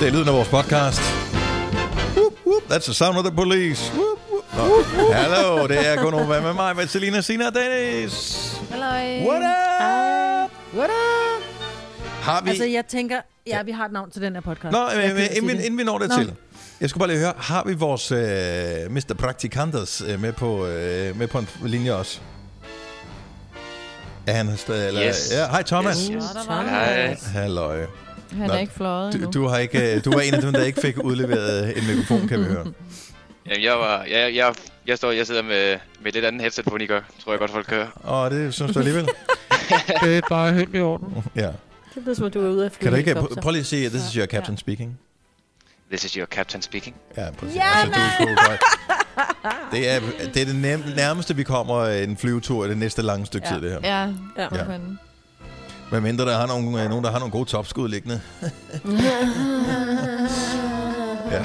Det er lyden af vores podcast. Whoop, whoop, that's the sound of the police. Whoop, whoop. Nå. Hallo, det er Gunova med mig, med Selina, Sina og Dennis. Halløj. What up? What up? Har vi... Altså, jeg tænker, ja, vi har et navn til den her podcast. Nå, ikke sige inden, inden vi når det Nå. til. Jeg skulle bare lige høre, har vi vores øh, Mr. Praktikantes øh, med, på, øh, med på en linje også? Er han stadig... Eller, Yes. Ja, hej Thomas. Yes, yes. var Hej. Halløj. Han Nå, er ikke fløjet. Du, du, har ikke, du var en af dem, der ikke fik udleveret en mikrofon, kan vi høre. Jamen, jeg, var, jeg, jeg, jeg, står, jeg sidder med, med et lidt andet headset på, end I gør. Tror jeg godt, folk kører. Og det synes du alligevel? Det er bare helt i orden. Ja. Det lyder som, du er ude af Kan du ikke pr- prøv lige at sige, this is your captain speaking? This is your captain speaking. Ja, præcis. Ja, altså, du, du, du, det, er, det er det nærmeste, vi kommer en flyvetur i det næste lange stykke Ja. tid, det her. Ja, Ja. ja. Hvad mindre der har nogle, øh, nogen, der har nogle gode topskud liggende. ja.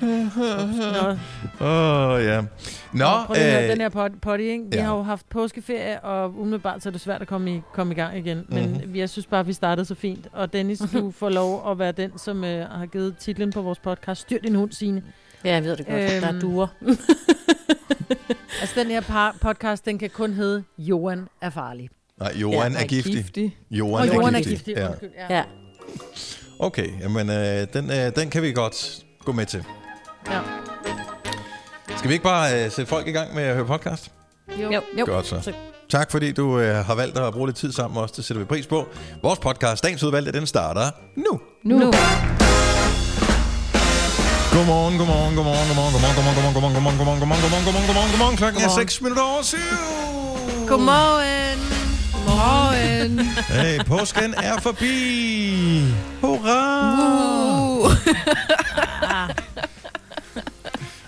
Åh, oh, ja. Nå, prøv lige at høre øh, den her pot- potty, ikke? Vi ja. har jo haft påskeferie, og umiddelbart så er det svært at komme i, komme i gang igen. Men Mhm. jeg synes bare, vi startede så fint. Og Dennis, du får lov at være den, som øh, har givet titlen på vores podcast. Styr din hund, Signe. Ja, jeg ved det godt. Øhm, Der er duer. Altså, den her par- podcast, den kan kun hedde Johan er farlig. nej, Johan ja, er giftig. giftig. Johan, Og Johan er er giftig. giftig. Ja. Undskyld, ja. Okay, jamen øh, den, øh, den kan vi godt gå med til. Ja. Skal vi ikke bare øh, sætte folk i gang med at høre podcast? Jo. Jo. jo. Godt så. Så- Tak fordi du øh, har valgt at bruge lidt tid sammen med os. Det sætter vi pris på. Vores podcast, dagens udvalgte, den starter nu. Nu. nu. Godmorgen, godmorgen, godmorgen, godmorgen, godmorgen, godmorgen, godmorgen, godmorgen, godmorgen, godmorgen, godmorgen, godmorgen, godmorgen, godmorgen. Klokken er Godmorgen. 6 minutter over 7. Godmorgen. Godmorgen. Hey, påsken er forbi. Hurra! Uh.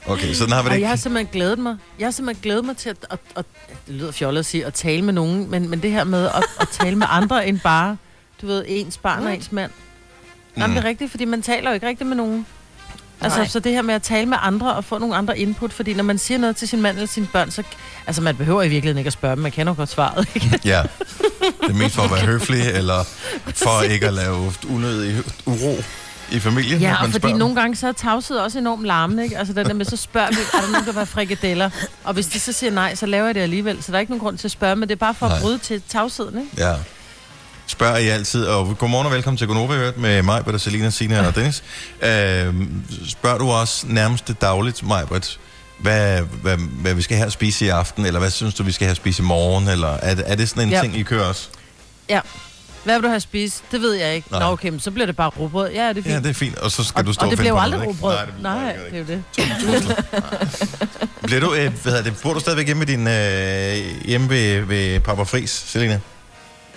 Okay, sådan har vi det Og jeg har ikke. simpelthen glædet mig. Jeg har simpelthen glædet mig til at, at, at, at det lyder fjollet at sige, at tale med nogen, men, men det her med at, at tale med andre end bare, du ved, ens barn og ens mand. Jamen, det er rigtigt, fordi man taler jo ikke rigtigt med nogen. Altså, Nej. så det her med at tale med andre og få nogle andre input, fordi når man siger noget til sin mand eller sine børn, så... Altså, man behøver i virkeligheden ikke at spørge dem, man kender godt svaret, ikke? Ja, det er mest for at være høflig, eller for ikke at lave unødig uro i familien. Ja, man fordi nogle gange så er tavshed også enormt larmende, ikke? Altså, den der med, så spørger vi, er der nogen, der vil have frikadeller? Og hvis de så siger nej, så laver jeg det alligevel. Så der er ikke nogen grund til at spørge, men det er bare for Nej. at bryde til tavsheden, ikke? Ja. Spørger I altid, og godmorgen og velkommen til Gonova Hørt med mig, Britta, Selina, Sina og Dennis. Øh, spørger du også nærmest det dagligt, Majbert, hvad, hvad, hvad vi skal have at spise i aften, eller hvad synes du, vi skal have at spise i morgen, eller er, det- er det sådan en Ja. ting, I kører også? Hvad vil du have spist? Det ved jeg ikke. Nej. Nå, okay, men så bliver det bare rugbrød. Ja, det er fint. Ja, det er fint, og så skal og, du stå og det finde bliver jo aldrig rugbrød. Nej, det, nej, det, det er jo det. det. Bliver du, øh, hvad hedder det, bor du stadigvæk hjemme, din, øh, hjemme ved, ved Papa Fris, Selina?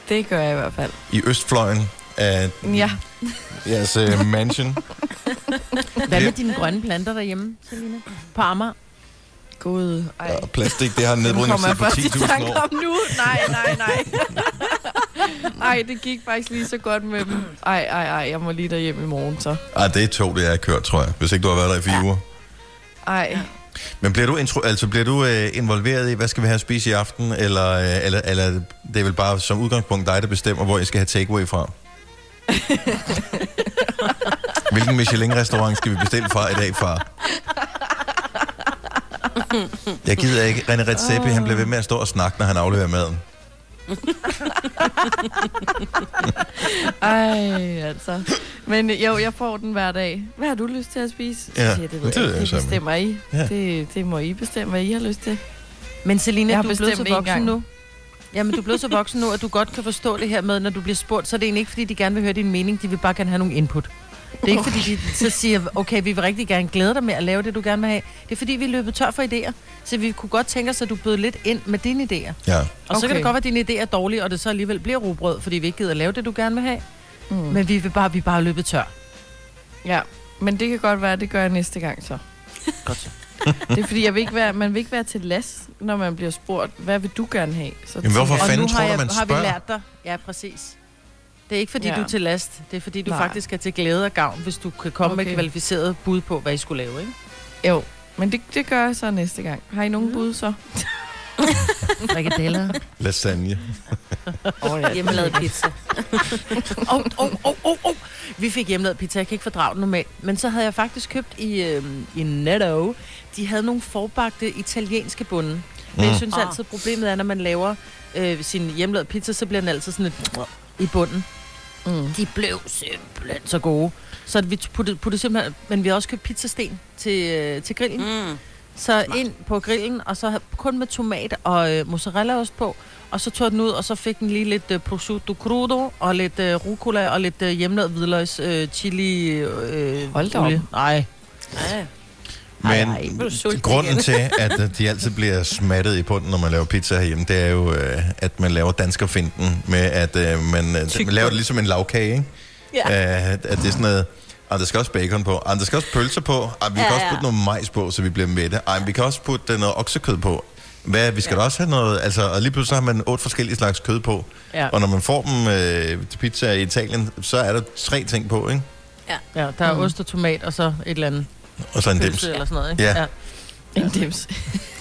Det gør jeg i hvert fald. I Østfløjen af Ja. jeres øh, mansion? Hvad med dine grønne planter derhjemme, Selina? På Amager? Gud. Ej. Og plastik, det har nedbrydningstid på først i 10.000 tanke år. om nu. Nej, nej, nej. Ej, det gik faktisk lige så godt med dem. Ej, ej, ej, jeg må lige derhjem i morgen så. Ej, det er tog, det jeg har kørt, tror jeg. Hvis ikke du har været der i fire ja. uger. Ej, Men bliver du, intro, altså, bliver du øh, involveret i, hvad skal vi have at spise i aften? Eller, øh, eller, eller det er vel bare som udgangspunkt dig, der bestemmer, hvor jeg skal have takeaway fra? Hvilken Michelin-restaurant skal vi bestille fra i dag, far? Jeg gider ikke. René Redzepi, han bliver ved med at stå og snakke, når han afleverer maden. ej, altså. Men jo, jeg får den hver dag. Hvad har du lyst til at spise? Så Ja, siger det ved det jeg Det sammen. bestemmer I. Ja. Det, det må I bestemme, hvad I har lyst til. Men Selina, Jeg har du er blevet så voksen gang. nu. Jamen, du er blevet så voksen nu, at du godt kan forstå det her med, når du bliver spurgt, så er det egentlig ikke, fordi de gerne vil høre din mening, de vil bare gerne have nogle input. Det er ikke, fordi de så siger, okay, vi vil rigtig gerne glæde dig med at lave det, du gerne vil have. Det er, fordi vi er løbet tør for idéer. Så vi kunne godt tænke os, at du bød lidt ind med dine idéer. Ja. Og så kan Okay. det godt være, at dine idéer er dårlige, og det så alligevel bliver rugbrød, fordi vi ikke gider at lave det, du gerne vil have. Mm. Men vi vil bare, vi bare løbet tør. Ja, men det kan godt være, at det gør jeg næste gang så. Godt så. Det er fordi, jeg vil ikke være, man vil ikke være til last, når man bliver spurgt, hvad vil du gerne have? Så Jamen, hvorfor tænker Og jeg, fanden nu har, tror du, jeg, man har vi spørger? lært dig. Ja, præcis. Det er ikke, fordi Ja. du er til last. Det er, fordi du Nej. faktisk er til glæde og gavn, hvis du kan komme okay. med kvalificeret bud på, hvad I skulle lave, ikke? Jo, men det, det gør jeg så næste gang. Har I nogen Mm. bud så? Frikadeller. Lasagne. Oh, ja. Hjemmelavet pizza. Oh, oh, oh, oh, oh. Vi fik hjemmelavet pizza, jeg kan ikke fordrage den normalt. Men så havde jeg faktisk købt i, øh, i Netto, de havde nogle forbagte italienske bunde. Men jeg Mm. synes Ah. altid, problemet er, når man laver øh, sin hjemmelavede pizza, så bliver den altid sådan lidt i bunden. Mm. De blev simpelthen så gode. Så vi puttede, puttede simpelthen, men vi har også købt pizzasten til, øh, til grillen. Mm. Så ind på grillen, og så kun med tomat og øh, mozzarellaost på. Og så tog den ud, og så fik den lige lidt øh, prosciutto crudo, og lidt øh, rucola, og lidt øh, hjemmelavet hvidløgs øh, chili øh, Hold da olie. op. Nej. Ja. Men Ej, ej, grunden til, at øh, de altid bliver smattet i bunden, når man laver pizza herhjemme, det er jo, øh, at man laver danskerfinden med, at øh, man, man laver det ligesom en lavkage, ikke? Ja. At det er sådan noget, og der skal også bacon på, og der skal også pølser på, og vi Ja, kan også ja. putte noget majs på, så vi bliver mætte. Men vi kan også putte noget oksekød på. Hvad, vi skal ja. da også have noget, altså, og lige pludselig så har man otte forskellige slags kød på. Ja. Og når man får dem øh, til pizza i Italien, så er der tre ting på, ikke? ja, der er Mm. ost og tomat, og så et eller andet Og så en dims. pølse eller sådan noget. Ikke? Ja. En dims.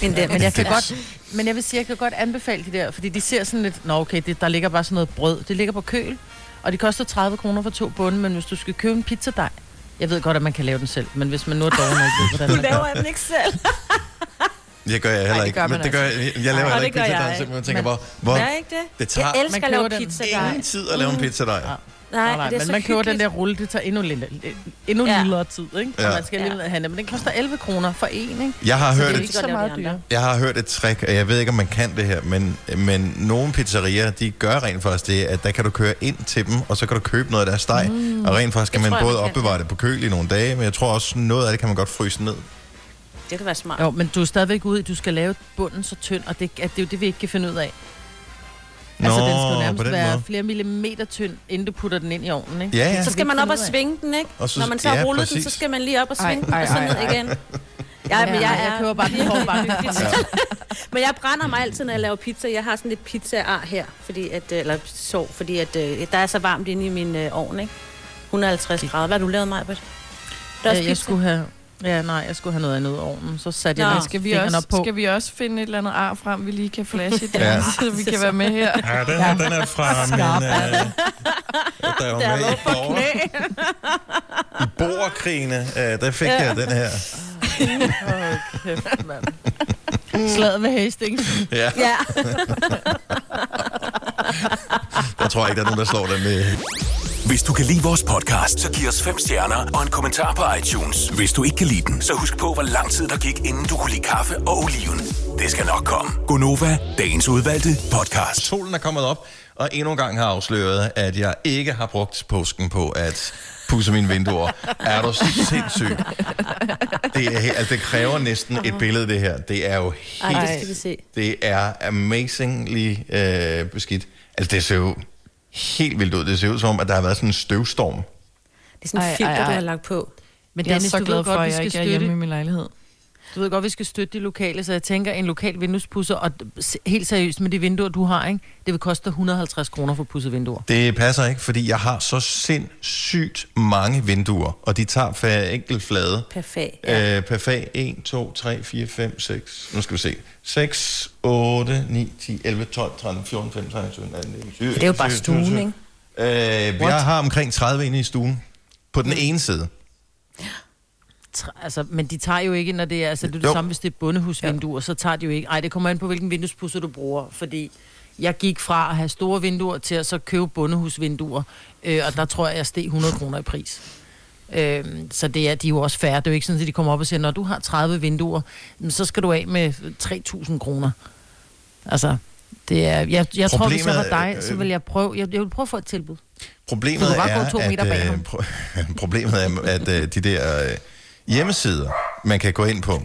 En dem. Men jeg kan Dims. godt, men jeg vil sige, jeg kan godt anbefale de der, fordi de ser sådan lidt, nå okay, det, der ligger bare sådan noget brød. Det ligger på køl, og de koster 30 kroner for to bunde, men hvis du skal købe en pizzadej, jeg ved godt, at man kan lave den selv, men hvis man nu er dårlig, ikke ved, hvordan Du man gør. laver den ikke selv. Det gør jeg heller Ej, det ikke. gør men man det gør jeg, jeg laver Ej, heller det ikke gør pizza, jeg. der simpelthen tænker Men- bare, hvor Er ikke det? det tager Jeg elsker Man at lave køber den pizza ingen tid at lave en pizza der. Ja. Nej, Nej, det er men så man køber den der rulle, det tager endnu, lidt, endnu Ja. ja. tid, ikke? Ja. Og man skal alligevel have den, men den koster 11 kroner for en, ikke? Jeg har Så hørt det er et ikke så meget dyrere. Jeg har hørt et trick, og jeg ved ikke, om man kan det her, men, men nogle pizzerier, de gør rent faktisk det, at der kan du køre ind til dem, og så kan du købe noget af deres steg. Mm. Og rent faktisk kan man tror jeg, både man kan, opbevare det på køl i nogle dage, men jeg tror også, noget af det kan man godt fryse ned. Det kan være smart. Jo, men du er stadigvæk ude du skal lave bunden så tynd, og det, at det er jo det, vi ikke kan finde ud af. Nå, altså, den skal nærmest den være måde. flere millimeter tynd, inden du putter den ind i ovnen, ikke? Ja, ja. Så skal man op og svinge den, ikke? Og så- Når man så har ja, rullet den, præcis. så skal man lige op og Ej, svinge den, ej, og så ej, ned ej. igen. Ja, men jeg, jeg er, køber bare den hårdbagte pizza. men jeg brænder mig altid, når jeg laver pizza. Jeg har sådan lidt pizza her, fordi at, øh, eller så, fordi at, øh, der er så varmt inde i min øh, ovn, ikke? 150 grader. Hvad har du lavet, Majbert? Er Øh, jeg skulle have... Ja, nej, jeg skulle have noget andet i ovnen. Så satte jeg Nå. lige Skal vi, også, op på. skal vi også finde et eller andet ar frem, vi lige kan flashe det, Ja. ja. så vi kan være med her? Ja, den, her, den er fra min... Øh, der var med i, i borgerkrigene. Øh, der fik jeg den her. Åh, kæft, mand. Slaget ved Hastings. Ja, Ja. der tror jeg ikke, der er nogen, der slår den med. Hvis du kan lide vores podcast, så giv os fem stjerner og en kommentar på iTunes. Hvis du ikke kan lide den, så husk på, hvor lang tid der gik, inden du kunne lide kaffe og oliven. Det skal nok komme. Gonova, dagens udvalgte podcast. Solen er kommet op, og endnu en gang har afsløret, at jeg ikke har brugt påsken på at pusse mine vinduer. Er du sindssyg? Det, er, altså, det kræver næsten et billede, det her. Det er jo Ej, helt... det skal vi se. Det er amazingly øh, beskidt. Altså, det ser jo helt vildt ud. Det ser ud som om, at der har været sådan en støvstorm. Det er sådan en filter, ej, ej. du har lagt på. Men Jeg er så glad for, godt, at jeg skal ikke er hjemme i min lejlighed. Du ved godt, vi skal støtte de lokale, så jeg tænker, en lokal vinduespusser, og helt seriøst med de vinduer, du har, ikke? det vil koste dig 150 kroner for at pusse vinduer. Det passer ikke, fordi jeg har så sindssygt mange vinduer, og de tager for enkelt flade. Perfekt. Ja. Ja. Øh, per fag 1, 2, 3, 4, 5, 6. Nu skal vi se. 6, 8, 9, 10, 11, 12, 13, 14, 15, 16, 17, 18, 19, 20. Det er jo bare stuen, ikke? Øh, jeg har omkring 30 inde i stuen. På den ene side. Altså, men de tager jo ikke, når det er, altså, det er det Jo. samme, hvis det er bundehusvinduer, så tager de jo ikke. Ej, det kommer an på, hvilken vinduespusser du bruger, fordi jeg gik fra at have store vinduer til at så købe bundehusvinduer, øh, og der tror jeg, jeg steg 100 kroner i pris. Øh, så det er, de er jo også færre. Det er jo ikke sådan, at de kommer op og siger, når du har 30 vinduer, så skal du af med 3.000 kroner. Altså, det er, jeg, jeg tror, hvis jeg var er, dig, så vil jeg prøve, jeg, jeg vil prøve at få et tilbud. Problemet er, at, øh, pro- problemet er, at øh, de der øh, hjemmesider, man kan gå ind på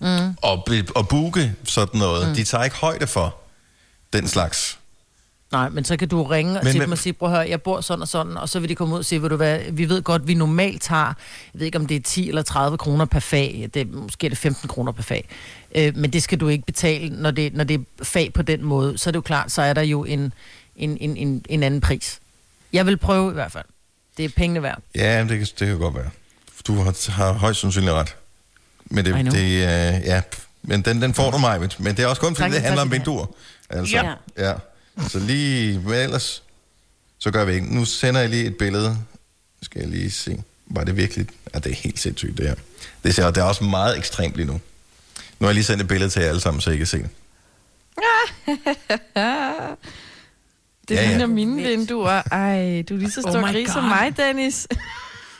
mm. og, og booke sådan noget, mm. de tager ikke højde for den slags. Nej, men så kan du ringe Men men, til dem og sige, prøv at høre, jeg bor sådan og sådan, og så vil de komme ud og sige, ved du hvad, vi ved godt, vi normalt tager, jeg ved ikke om det er 10 eller 30 kroner per fag, det måske er det 15 kroner per fag, øh, men det skal du ikke betale, når det, når det er fag på den måde, så er det jo klart, så er der jo en, en, en, en, en anden pris. Jeg vil prøve i hvert fald. Det er pengene værd. Ja, det kan, det kan godt være. Du har, har højst sandsynligt ret. Men, det, det, øh, ja, men den, den får du mig, men det er også kun fordi, Tak, det handler om tak vinduer. Altså, Ja. ja. Så lige, men ellers, så gør vi ikke. Nu sender jeg lige et billede. Skal jeg lige se. Var det virkelig? Ja, det er helt sindssygt, det her. Det, ser, det er også meget ekstremt lige nu. Nu har jeg lige sendt et billede til jer alle sammen, så I kan se det. Det Ja, ja. ligner mine vinduer. Ej, du er lige så stor Oh oh my gris som mig, Dennis.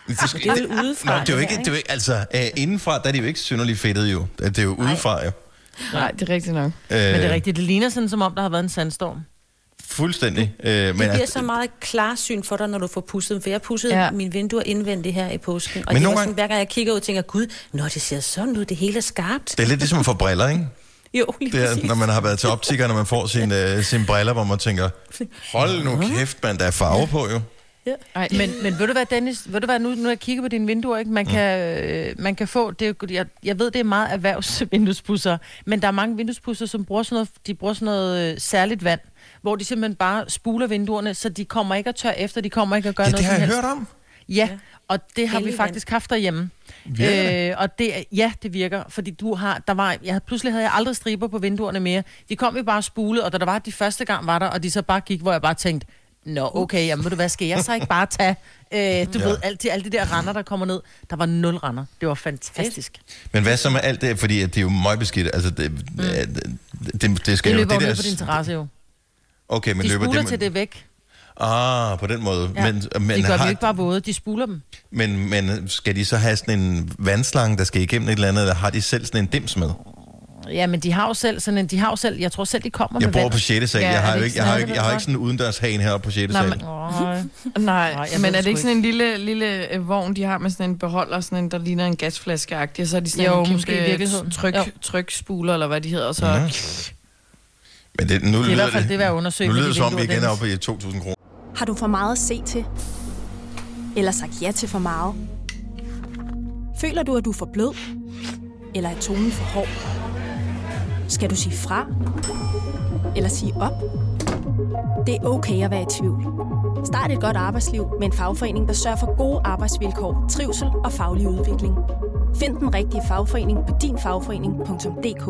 Det, skal, Det er jo udefra. Nå, det er jo ikke, det er jo ikke altså, øh, indenfra, der er de jo ikke synderligt fedtet jo. Det er jo udefra jo. Nej, det er rigtigt nok. Øh, Men det er rigtigt, det ligner sådan, som om der har været en sandstorm. Fuldstændig. Øh, men Det bliver så meget klarsyn for dig, når du får pudset dem. For jeg pudsede Ja. mine vinduer indvendigt her i påsken. Og Men det nogle var sådan, gange- hver gang jeg kigger ud, tænker gud, når det ser sådan ud, det hele er skarpt. det er lidt ligesom at få briller, ikke? Jo, lige Det er, præcis. når man har været til optiker, når man får sine, øh, sine briller, hvor man tænker, hold nu kæft, man, der er farve på jo. Ej, Men, men ved du hvad, Dennis, ved du hvad, nu, nu jeg kigger på dine vinduer, ikke? Man, kan, øh, man kan få, det er, jeg, jeg ved, det er meget erhvervsvinduespusser, men der er mange vinduespusser, som bruger sådan noget, de bruger sådan noget øh, særligt vand, hvor de simpelthen bare spuler vinduerne, så de kommer ikke at tørre efter, de kommer ikke at gøre Ja, noget det har jeg helst. hørt om. Ja, og det har vi Hellig faktisk haft derhjemme. Virker? Øh, og det, ja, det virker, fordi du har, der var, jeg, pludselig havde jeg aldrig striber på vinduerne mere. De kom jo bare spulet, og da der var de første gang var der, og de så bare gik, hvor jeg bare tænkte, Nå, okay, jamen ved du hvad, skal jeg så ikke bare tage, øh, du Ja. ved, alle de, alle de der render, der kommer ned. Der var nul render. Det var fantastisk. Men hvad så med alt det, fordi det er jo møgbeskidt, altså det, mm. det, det, det skal Det jo... løber jo det på din terrasse jo. Okay, men De løber spuler det... til det væk. Ah, på den måde. Ja. Men, Men, de gør har, jo ikke bare våde, de spuler dem. men, men skal de så have sådan en vandslange, der skal igennem et eller andet, eller har de selv sådan en dims med? Ja, men de har jo selv sådan en, de har jo selv, jeg tror selv, de kommer Jeg med bor på 6. sal, Ja, jeg er har jo ikke jeg har sådan, ikke, jeg har ikke sådan en udendørshagen her på 6. Nej, sal. men- Nej. Nej, ved men det er det ikke sådan en lille, lille øh, vogn, de har med sådan en beholder, sådan en, der ligner en gasflaske og så er de sådan Jo, en måske i virkeligheden. tryk, trykspuler, eller hvad de hedder, og så... Ja. Men det, nu Det er i lyder hvert fald det, det, undersøge. nu lyder de det som om, vi igen er oppe i 2.000 kroner. Har du for meget at se til? Eller sagt ja til for meget? Føler du, at du er for blød? Eller er tonen for hård? Skal du sige fra? Eller sige op? Det er okay at være i tvivl. Start et godt arbejdsliv med en fagforening, der sørger for gode arbejdsvilkår, trivsel og faglig udvikling. Find den rigtige fagforening på dinfagforening.dk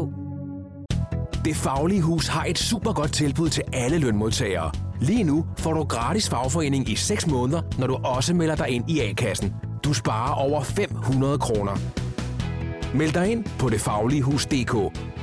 Det Faglige Hus har et super godt tilbud til alle lønmodtagere. Lige nu får du gratis fagforening i 6 måneder, når du også melder dig ind i A-kassen. Du sparer over 500 kroner. Meld dig ind på detfagligehus.dk.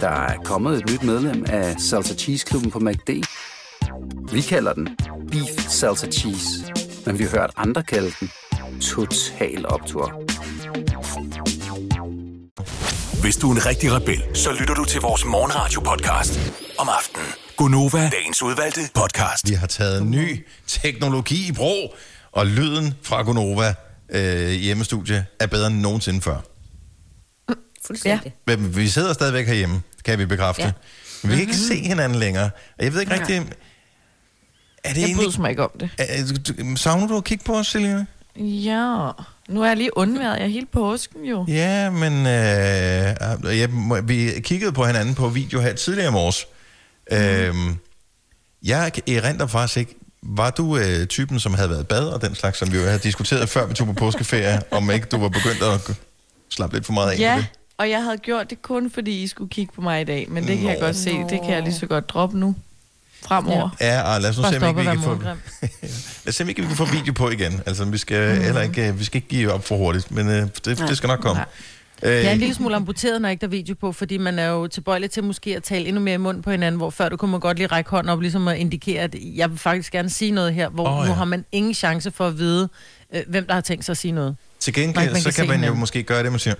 Der er kommet et nyt medlem af Salsa Cheese Klubben på MACD. Vi kalder den Beef Salsa Cheese, men vi har hørt andre kalde den Total Optor. Hvis du er en rigtig rebel, så lytter du til vores morgenradio-podcast om aftenen. Gunova, dagens udvalgte podcast. Vi har taget ny teknologi i brug, og lyden fra Gonova øh, hjemmestudie er bedre end nogensinde før. Fuldstændig. Men vi sidder stadigvæk herhjemme, kan vi bekræfte. Ja. Men vi kan ikke se hinanden længere. Og jeg ved ikke rigtig... Er det Jeg egentlig... bryder mig ikke om det. Er- er- Savner du at kigge på os, Selina? Ja, nu er jeg lige undværet. Jeg er helt påsken jo. Ja, men øh, jeg, må- vi kiggede på hinanden på video her tidligere i morges. Mm. Øhm, jeg erindrer faktisk ikke, var du øh, typen, som havde været bad og den slags, som vi jo havde diskuteret før vi tog på påskeferie, om ikke du var begyndt at slappe lidt for meget af Ja, det? Og jeg havde gjort det kun, fordi I skulle kigge på mig i dag. Men det kan jeg Nå. godt se. Det kan jeg lige så godt droppe nu. Fremover. Ja, og lad os nu se, om ikke vi kan få, lad os se, om ikke vi kan få video på igen. Altså, vi skal, mm. heller ikke, øh, vi skal ikke give op for hurtigt, men øh, det, det skal nok komme. Øh, Jeg er en lille smule amputeret, når ikke der er video på, fordi man er jo tilbøjelig til måske at tale endnu mere i mund på hinanden, hvor før du kunne man godt lige række hånden op, ligesom at indikere, at jeg vil faktisk gerne sige noget her, hvor oh, ja. nu har man ingen chance for at vide, øh, hvem der har tænkt sig at sige noget. Til Man- gengæld, man kan så kan man jo hinanden. måske gøre det, man siger,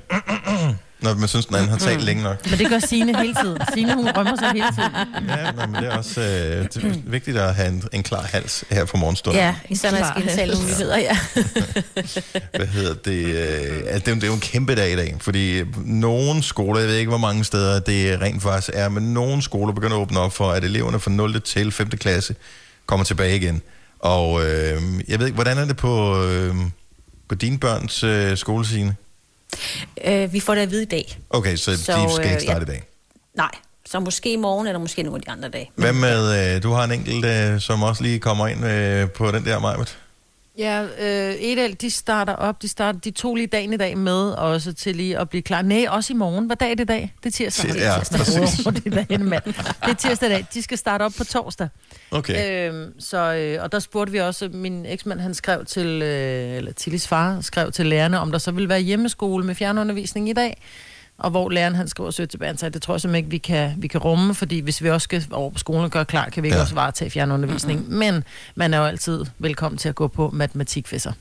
når man synes, den anden har talt Mm. længe nok. Men det gør Signe hele tiden. Signe, hun rømmer sig hele tiden. Ja, men det er også øh, det er vigtigt at have en, en klar hals her på morgenstunden. Ja, især når jeg skal indtale nogle nyheder, ja. Hvad hedder det? Øh, altså, det, er jo, det er jo en kæmpe dag i dag, fordi nogle skoler, jeg ved ikke, hvor mange steder det rent faktisk er, men nogle skoler begynder at åbne op for, at eleverne fra 0. til 5. klasse kommer tilbage igen. Og øh, jeg ved ikke, hvordan er det på, øh, på dine børns øh, skole, Signe? Øh, vi får det at vide i dag. Okay, så, så de skal øh, ikke starte ja. i dag. Nej, så måske i morgen, eller måske nogle af de andre dage. Hvad med, øh, du har en enkelt, øh, som også lige kommer ind øh, på den der, Majbert? Ja, øh, Edel, de starter op. De, starter, de tog lige dagen i dag med også til lige at blive klar. Nej, også i morgen. Hvad dag er det i dag? Det er tirsdag. Ja, tirsdag. præcis. Oh, det er dagen, mand. Det er tirsdag i dag. De skal starte op på torsdag. Okay. Øhm, så, øh, og der spurgte vi også, min eksmand han skrev til, øh, eller Tillis far skrev til lærerne, om der så ville være hjemmeskole med fjernundervisning i dag. Og hvor læreren han skriver sødt tilbage, sagde, det tror jeg simpelthen ikke, vi kan, vi kan rumme, fordi hvis vi også skal over på skolen og gøre klar, kan vi ikke Ja. også varetage fjernundervisning. Mm-hmm. Men man er jo altid velkommen til at gå på matematikfisser.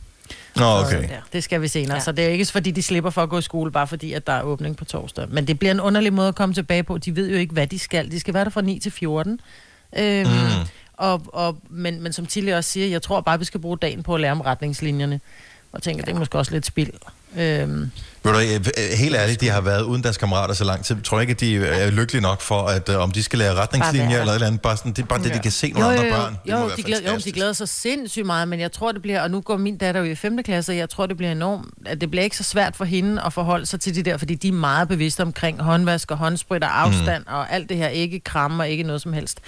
Nå, okay. Ja, det skal vi senere. Ja. Ja. Så det er ikke fordi, de slipper for at gå i skole, bare fordi, at der er åbning på torsdag. Men det bliver en underlig måde at komme tilbage på. De ved jo ikke, hvad de skal. De skal være der fra 9 til 14. Øhm, mm. og, og, men, men som Tilly også siger, jeg tror bare, vi skal bruge dagen på at lære om retningslinjerne. Og tænker, det er måske også lidt spild. Øhm, Ved du, øh, øh, helt ærligt, de har været uden deres kammerater så lang tid. Jeg tror ikke, at de er lykkelige nok for, at øh, om de skal lære retningslinjer eller et eller andet. Bare sådan, det er bare det, de kan se nogle jo, jo, andre jo, børn. Det må jo, være de glæder, jo, de glæder sig sindssygt meget, men jeg tror, det bliver, og nu går min datter jo i 5. klasse, og jeg tror, det bliver enormt, at det bliver ikke så svært for hende at forholde sig til de der, fordi de er meget bevidste omkring håndvask og håndsprit og afstand mm. og alt det her, ikke kram og ikke noget som helst.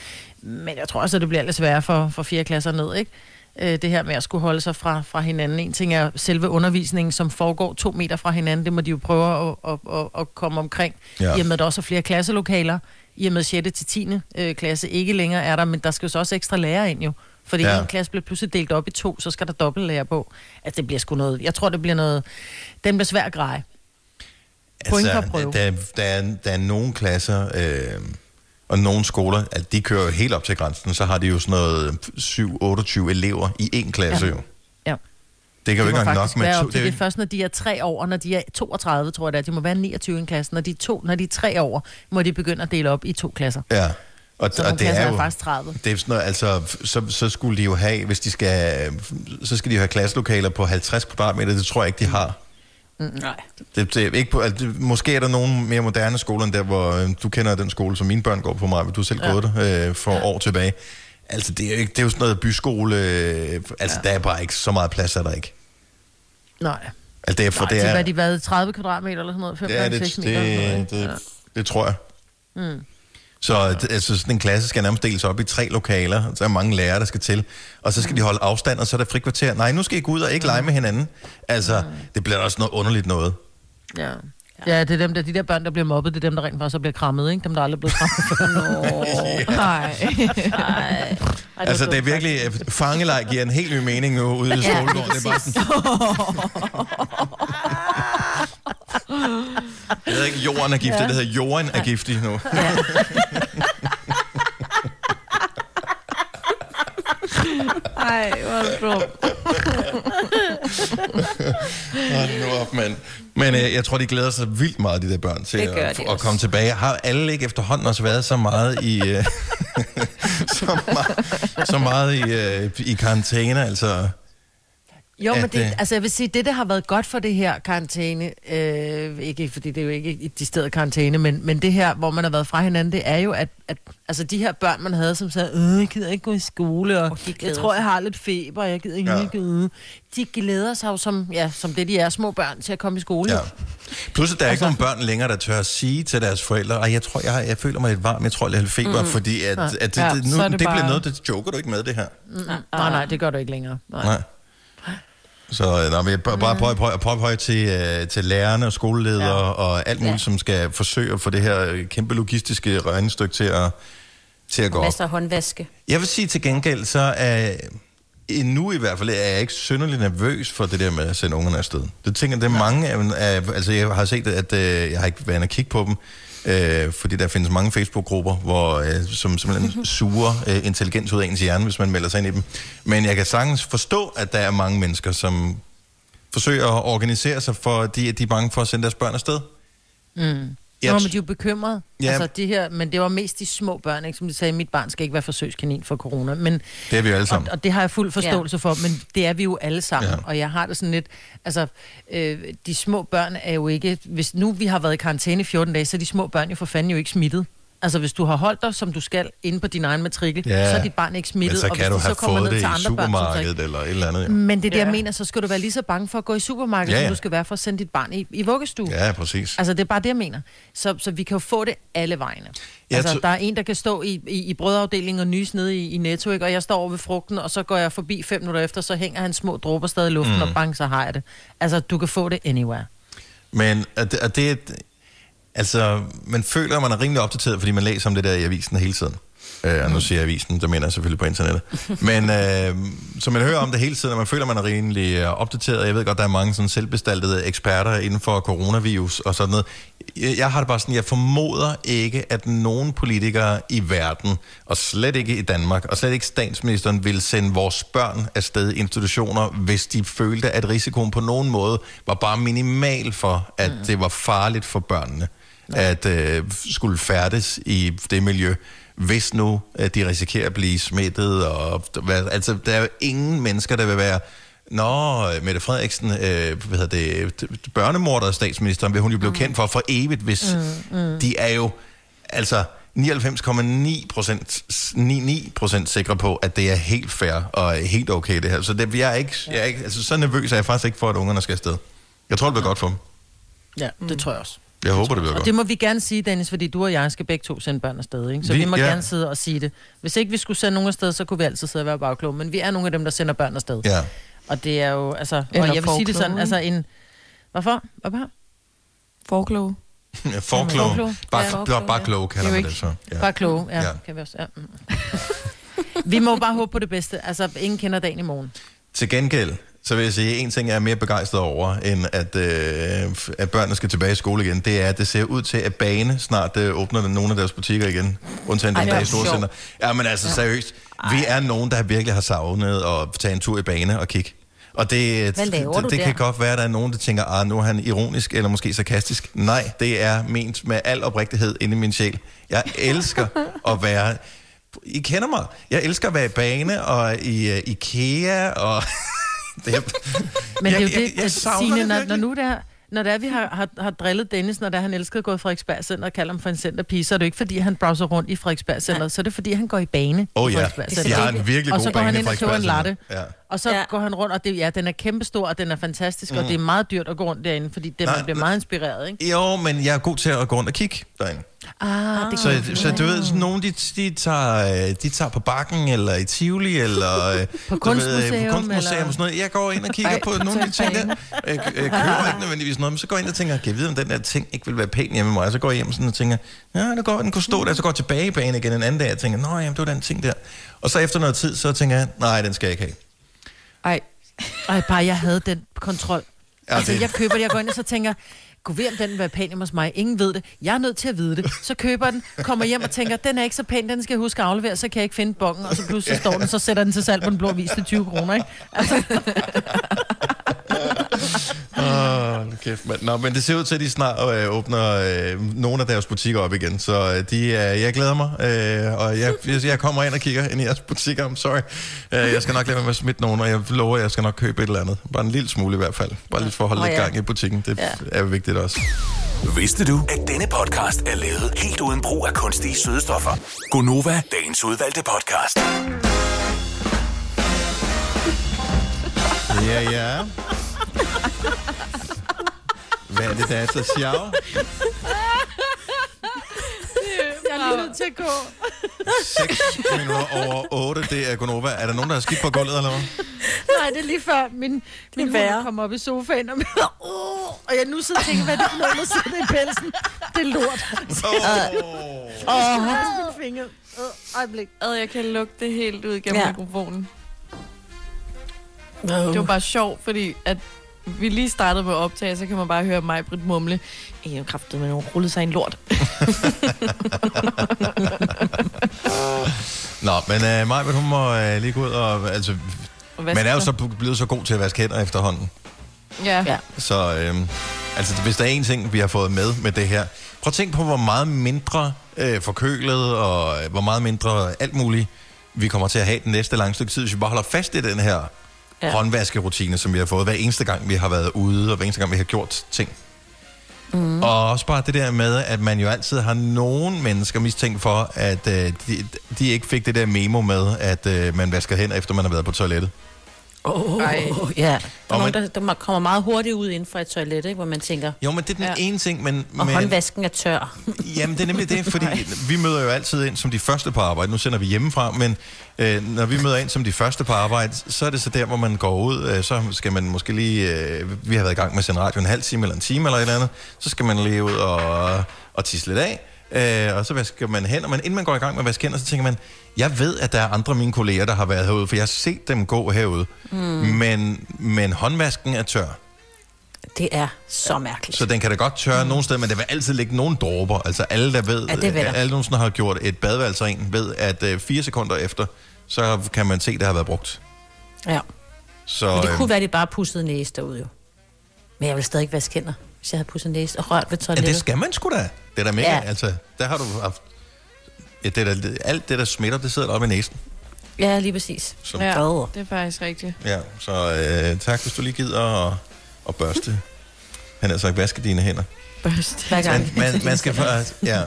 Men jeg tror også, at det bliver lidt sværere for, for 4. klasser ned, ikke? Øh, det her med at skulle holde sig fra, fra hinanden. En ting er selve undervisningen, som foregår to meter fra hinanden. Det må de jo prøve at, at, at, at komme omkring. Ja. I og med, at der også er flere klasselokaler. I og med 6. til 10. Øh, klasse ikke længere er der, men der skal jo så også ekstra lærere ind jo. Fordi Ja. en klasse bliver pludselig delt op i to, så skal der dobbelt lærer på. Altså det bliver sgu noget, jeg tror det bliver noget, den bliver svær at greje. Altså, der, der, er, der er nogle klasser, øh, og nogle skoler, at de kører jo helt op til grænsen, så har de jo sådan noget 7-28 elever i én klasse Ja. jo. Ja. Det kan jo Det ikke engang nok med to. er det jo er først, når de er tre år, når de er 32, tror jeg det er. De må være 29 i en klasse. Når de er, to, når de er tre år, må de begynde at dele op i to klasser. Ja. Og, Så og det er er jo, faktisk 30. Det er sådan noget, altså, så, så skulle de jo have, hvis de skal, så skal de jo have klasselokaler på 50 kvadratmeter, det tror jeg ikke, de har. Nej. Det, det er ikke på, altså, det, måske er der nogle mere moderne skoler, end der, hvor øh, du kender den skole, som mine børn går på mig, du har selv ja. gået der øh, for ja. år tilbage. Altså, det er jo, ikke, det er jo sådan noget byskole, øh, altså, ja. der er bare ikke så meget plads, er der ikke. Nej. Altså, det er for Nej, det det er... hvad de været 30 kvadratmeter eller sådan noget, 5 Ja, det, 6 meter. eller sådan noget, det, det, det, det tror jeg. Mm. Så det- altså, sådan en klasse skal nærmest deles op i tre lokaler. Så er mange lærere, der skal til. Og så skal de holde afstand, og så er der frikvarter. Nej, nu skal I gå ud og ikke lege med hinanden. Altså, det bliver også noget underligt noget. Ja. Ja, det er dem der, de der børn, der bliver mobbet, det er dem, der rent faktisk så bliver krammet, ikke? Dem, der aldrig er blevet krammet. Nej. Ej, Altså, det er virkelig... øh, Fangeleg giver en helt ny mening nu ude i Ja, skolegården. Det er bare sådan... Det hedder ikke jorden er giftig, det hedder jorden er giftig nu. Ej, hvor. Hold nu op, mand. Men øh, jeg tror, de glæder sig vildt meget, de der børn, til at, at komme tilbage. Har alle ikke efterhånden også været så meget i... Øh, så, meget, så meget i, øh, i karantæne, altså... Jo, men at, det, øh, altså jeg vil sige, det, der har været godt for det her karantæne, øh, ikke fordi det er jo ikke i de steder karantæne, men, men det her, hvor man har været fra hinanden, det er jo, at, at altså de her børn, man havde, som sagde, øh, jeg gider ikke gå i skole, og Og jeg tror, jeg har lidt feber, og jeg gider ikke Ja. ja. gå. De glæder sig jo som, ja, som det, de er, små børn, til at komme i skole. Ja. Plus, at der er ikke Altså- nogen børn længere, der tør at sige til deres forældre, at jeg tror, jeg, har, jeg føler mig lidt varm, jeg tror, jeg har lidt feber, mm. fordi at, at det, Ja, det, nu, det, det det bliver bare- noget, det joker du ikke med, det her. Nej, nej, det gør du ikke længere. Nej. Nej. Så øh, nå, men bare bare prøv, prøv, prøv, prøv til, øh, til lærerne og skoleledere ja. Og alt muligt, Ja. som skal forsøge at få det her øh, kæmpe logistiske regnestykke til at, til at gå op. Masser af håndvaske. Jeg vil sige til gengæld, så er endnu i hvert fald er jeg ikke synderligt nervøs for det der med at sende ungerne afsted. Det tænker det er mange af, af altså jeg har set, at øh, jeg har ikke været inde og kigge på dem, øh, fordi der findes mange Facebook-grupper, hvor, øh, som simpelthen suger øh, intelligens ud af ens hjerne, hvis man melder sig ind i dem. Men jeg kan sagtens forstå, at der er mange mennesker, som forsøger at organisere sig, fordi at de er bange for at sende deres børn afsted. Mm. Nå, men de er jo bekymrede. Ja. Altså, de her, men det var mest de små børn, ikke? som de sagde, mit barn skal ikke være forsøgskanin for corona. Men, Det er vi jo alle og, sammen. og det har jeg fuld forståelse ja. for, men det er vi jo alle sammen. Ja. Og jeg har det sådan lidt, altså, øh, de små børn er jo ikke, hvis nu vi har været i karantæne i 14 dage, så er de små børn jo for fanden jo ikke smittet. Altså, hvis du har holdt dig, som du skal, inde på din egen matrikel, Ja. så er dit barn ikke smittet. Men så og kan hvis du have så kommer fået ned det til i andre børn, så supermarkedet ikke- eller et eller andet. Ja, Men det er det, Ja. jeg mener, så skal du være lige så bange for at gå i supermarkedet, Ja, ja, ja. som du skal være for at sende dit barn i, i vuggestue. ja præcis. Altså, det er bare det, jeg mener. Så, så vi kan jo få det alle vegne. Jeg altså, der er en, der kan stå i, i, i brødafdelingen og nys nede i, i Netto, ikke? og jeg står over ved frugten, og så går jeg forbi fem minutter efter, så hænger han små dråber stadig i luften, mm. og bang, så har jeg det. Altså, du kan få det anywhere. Men er det, er det et, altså, man føler, at man er rimelig opdateret, fordi man læser om det der i avisen hele tiden. Øh, og nu siger jeg avisen, der mener jeg selvfølgelig på internettet. Men øh, så man hører om det hele tiden, og man føler, at man er rimelig øh, opdateret. Jeg ved godt, der er mange sådan selvbestaltede eksperter inden for coronavirus og sådan noget. Jeg, jeg har det bare sådan, jeg formoder ikke, at nogen politikere i verden, og slet ikke i Danmark, og slet ikke statsministeren, vil sende vores børn afsted i institutioner, hvis de følte, at risikoen på nogen måde var bare minimal for, at det var farligt for børnene at øh, skulle færdes i det miljø, hvis nu at de risikerer at blive smittet. Og, hvad, altså, der er jo ingen mennesker, der vil være Nå, Mette Frederiksen, øh, hvad hedder det, børnemorder og statsministeren, vil hun jo blive kendt for for evigt, hvis mm, mm. de er jo, altså 99,9 procent 99 procent sikre på, at det er helt fair og helt okay det her. Så det, jeg er ikke, jeg er ikke, altså, så nervøs er jeg faktisk ikke for, at ungerne skal afsted. Jeg tror, det bliver godt for dem. Ja, det tror jeg også. Jeg håber, det bliver Og godt. det må vi gerne sige, Dennis, fordi du og jeg skal begge to sende børn afsted, ikke? Så Vi- vi, må ja. gerne sidde og sige det. Hvis ikke vi skulle sende nogen afsted, så kunne vi altid sidde og være bagkloge. Men vi er nogle af dem, der sender børn afsted. Ja. Og det er jo, altså... Eller og jeg vil sige det sådan, altså en... Hvorfor? Hvorfor? Forkloge. Ja, Forkloge. Forkloge. Bare, Ja, forkloge, bare ja. kloge kalder Det er man det så. Ja. Bare kloge, ja, Ja. ja. kan vi også. Ja. mm. vi må bare håbe på det bedste. Altså, ingen kender dagen i morgen. Til gengæld, så vil jeg sige, at en ting, jeg er mere begejstret over, end at, øh, at børnene skal tilbage i skole igen, det er, at det ser ud til, at Bane snart øh, åbner nogle af deres butikker igen. Undtagen den der i Storcenter. Ja, men altså seriøst. Vi er nogen, der virkelig har savnet at tage en tur i Bane og kigge. Og det, laver det, det der? kan godt være, at der er nogen, der tænker, ah, nu er han ironisk eller måske sarkastisk. Nej, det er ment med al oprigtighed inde i min sjæl. Jeg elsker at være... I kender mig. Jeg elsker at være i Bane og i uh, IKEA og... er, Men det er jo Jeg- jeg- det, jeg Signe, når, når nu det er, når det er, vi har, har, har drillet Dennis, når det er, han elsker at gå i Frederiksberg Center og kalder ham for en centerpige, så er det jo ikke, fordi han browser rundt i Frederiksberg Center, så er det, fordi han går i bane i ja, Frederiksberg Center. jeg har en virkelig og god så går bane han i ind og køber en latte. Ja. Og så Ja. ja. går han rundt, og det, ja, den er kæmpestor, og den er fantastisk, mm. og det er meget dyrt at gå rundt derinde, fordi det, Nej, man bliver meget inspireret, ikke? Jo, men jeg er god til at gå rundt og kigge derinde. Ah, det Så, så du ved, sådan nogen, de, de, tager, øh, de tager på bakken, eller i Tivoli, eller øh, På du ved, øh, kunstmuseum, på kunstmuseum eller- og sådan noget. Jeg går ind og kigger Ej, på nogle af de ting der. Jeg, jeg køber ikke nødvendigvis noget, men så går jeg ind og tænker, kan jeg vide, om den der ting ikke vil være pæn hjemme med mig? Og så går jeg hjem sådan og tænker, ja, det går, den kunne stå der. Så går jeg tilbage i banen igen en anden dag og tænker, nå, jamen, det var den ting der. Og så efter noget tid, så tænker jeg, nej, den skal jeg ikke have. Ej, Ej, bare jeg havde den kontrol. Ja, altså, det- jeg køber det, jeg går ind og så tænker, gå ved, om den vil være pæn hos mig. Ingen ved det. Jeg er nødt til at vide det. Så køber den, kommer hjem og tænker, den er ikke så pæn, den skal jeg huske at aflevere, så kan jeg ikke finde bongen. Og så pludselig står den, så sætter den til salg på den blå vis til 20 kroner, ikke? Altså, oh, kæft, mand. Nå, men det ser ud til, at de snart øh, åbner øh, nogle af deres butikker op igen, så øh, de, øh, jeg glæder mig, øh, og jeg, jeg, jeg kommer ind og kigger ind i jeres butikker, I'm sorry. Øh, jeg skal nok lade være med at smitte nogen, og jeg lover, at jeg skal nok købe et eller andet. Bare en lille smule i hvert fald. Bare lidt for at holde Åh, lidt ja. gang i butikken. Det Ja. er vigtigt også. Vidste du, at denne podcast er lavet helt uden brug af kunstige sødestoffer? Gonova, dagens udvalgte podcast. Ja, ja. Hvad er det, der er så sjovt? jeg er lige nødt til at gå. 6 minutter over 8, det er Gonova. Er der nogen, der har skidt på gulvet, eller hvad? Nej, det er lige før min, min hund kommer op i sofaen, og, oh, og jeg nu sidder og tænker, hvad er det for noget, der sidder i pelsen? Det er lort. Oh. Åh, oh, min finger. Uh, øjeblik. ad, jeg kan lugte det helt ud gennem Ja. mikrofonen. Det var bare sjovt, fordi at vi lige startede med at optage, så kan man bare høre mig, Britt, mumle. Jeg har kraftet med nogen rullet sig en lort. Nå, men uh, Maja, hun må uh, lige gå ud og... Altså, man er jo så blevet så god til at vaske hænder efterhånden. Ja. Ja. Så øhm, altså, hvis der er en ting, vi har fået med med det her. Prøv at tænke på, hvor meget mindre øh, forkølet og øh, hvor meget mindre alt muligt, vi kommer til at have den næste lange stykke tid, hvis vi bare holder fast i den her ja. Håndvaskerutine, som vi har fået hver eneste gang, vi har været ude, og hver eneste gang, vi har gjort ting. Mm. Og også bare det der med, at man jo altid har nogen mennesker mistænkt for, at øh, de, de ikke fik det der memo med, at øh, man vasker hænder, efter man har været på toilettet. Oh, Ej. ja. Der er Og nogen, man- der, der kommer meget hurtigt ud inden for et toilet, ikke? hvor man tænker, Jo, men det er den ja. Ja. ene ting, men... og men håndvasken er tør. Jamen, det er nemlig det, fordi vi møder jo altid ind som de første på arbejde. Nu sender vi hjemmefra, men øh, når vi møder ind som de første på arbejde, så er det så der, hvor man går ud. Øh, så skal man måske lige... Øh, vi har været i gang med at sende radio en halv time eller en time eller et eller andet. Så skal man lige ud og, og tisse lidt af. Øh, og så vasker man hænder. Men inden man går i gang med at vaske hænder, så tænker man, jeg ved, at der er andre af mine kolleger, der har været herude, for jeg har set dem gå herude. Mm. Men, men håndvasken er tør. Det er så mærkeligt. Så den kan da godt tørre mm. nogle steder, men der vil altid ligge nogle dråber. Altså alle, der ved, Ja, det vil der. alle nogensinde har gjort et badeværelse ren, ved, at øh, fire sekunder efter, så kan man se, at det har været brugt. Ja. Så, Men det øh, kunne være, at de bare pussede næse derude jo. Men jeg vil stadig ikke vaske hænder, hvis jeg havde pudset næse og rørt ved ja, toilettet. det skal man sgu da. Det er da mega, ja. Ja. altså, der har du haft... Ja, det er da, alt det, der smitter, det sidder oppe i næsen. Ja, lige præcis. Så, Ja, det er faktisk rigtigt. ja, så øh, tak, hvis du lige gider at, at børste. Han har sagt, vaske dine hænder. Børst. Hver gang. Man, man, man skal faktisk, ja.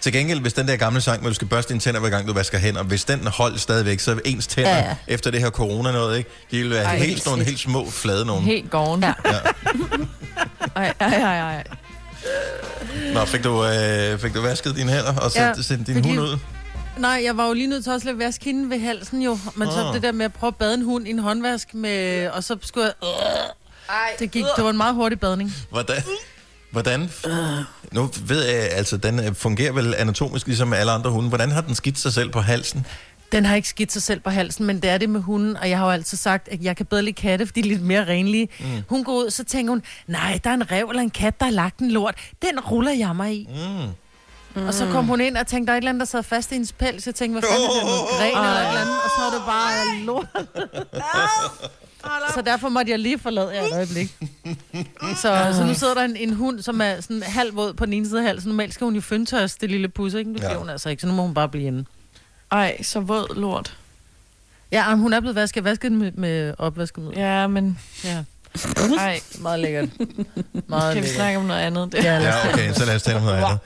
Til gengæld, hvis den der gamle sang, hvor du skal børste dine tænder, hver gang du vasker hænder, hvis den holdt stadigvæk, så er ens tænder, ja, Ja, efter det her corona noget, ikke? De vil være Ej, helt, helt sådan nogle helt små, flade nogen. Helt gården. Ja. Ja. Ej, ej, ej, ej. Nå, fik du, øh, fik du vasket dine hænder, og så Ja, ja, sendt din fik hund ud? Nej, jeg var jo lige nødt til også at vaske hende ved halsen jo. Men oh. så Ah. det der med at prøve at bade en hund i en håndvask, med, og så skulle jeg... Øh, det, gik, det var en meget hurtig badning. Hvordan? Hvordan? Nu ved jeg, altså, den øh, fungerer vel anatomisk ligesom alle andre hunde. Hvordan har den skidt sig selv på halsen? Den har ikke skidt sig selv på halsen, men det er det med hunden, og jeg har jo altid sagt, at jeg kan bedre lide katte, fordi de er lidt mere renlige. Mm. Hun går ud, så tænker hun, nej, der er en rev eller en kat, der har lagt en lort. Den ruller jeg mig i. Mm. Og så kom hun ind og tænkte, der er et eller andet, der sad fast i hendes pels. Jeg tænkte, hvad fanden er det, noget gren eller et eller andet? Og så var det bare lort. så derfor måtte jeg lige forlade jer et øjeblik. Så, så nu sidder der en, en hund, som er sådan halv våd på den ene side af halsen. Normalt skal hun jo fyndtørs, det lille pus, ikke? Det Ja. hun altså ikke, så nu må hun bare blive inde. Ej, så våd lort. Ja, hun er blevet vasket. Vasket med, med opvaskemiddel. Ja, men... Ja. Ej, Meget lækkert. Meget kan vi lækkert. snakke om noget andet? Det. Ja, Ja, okay, så lad os tale om noget andet.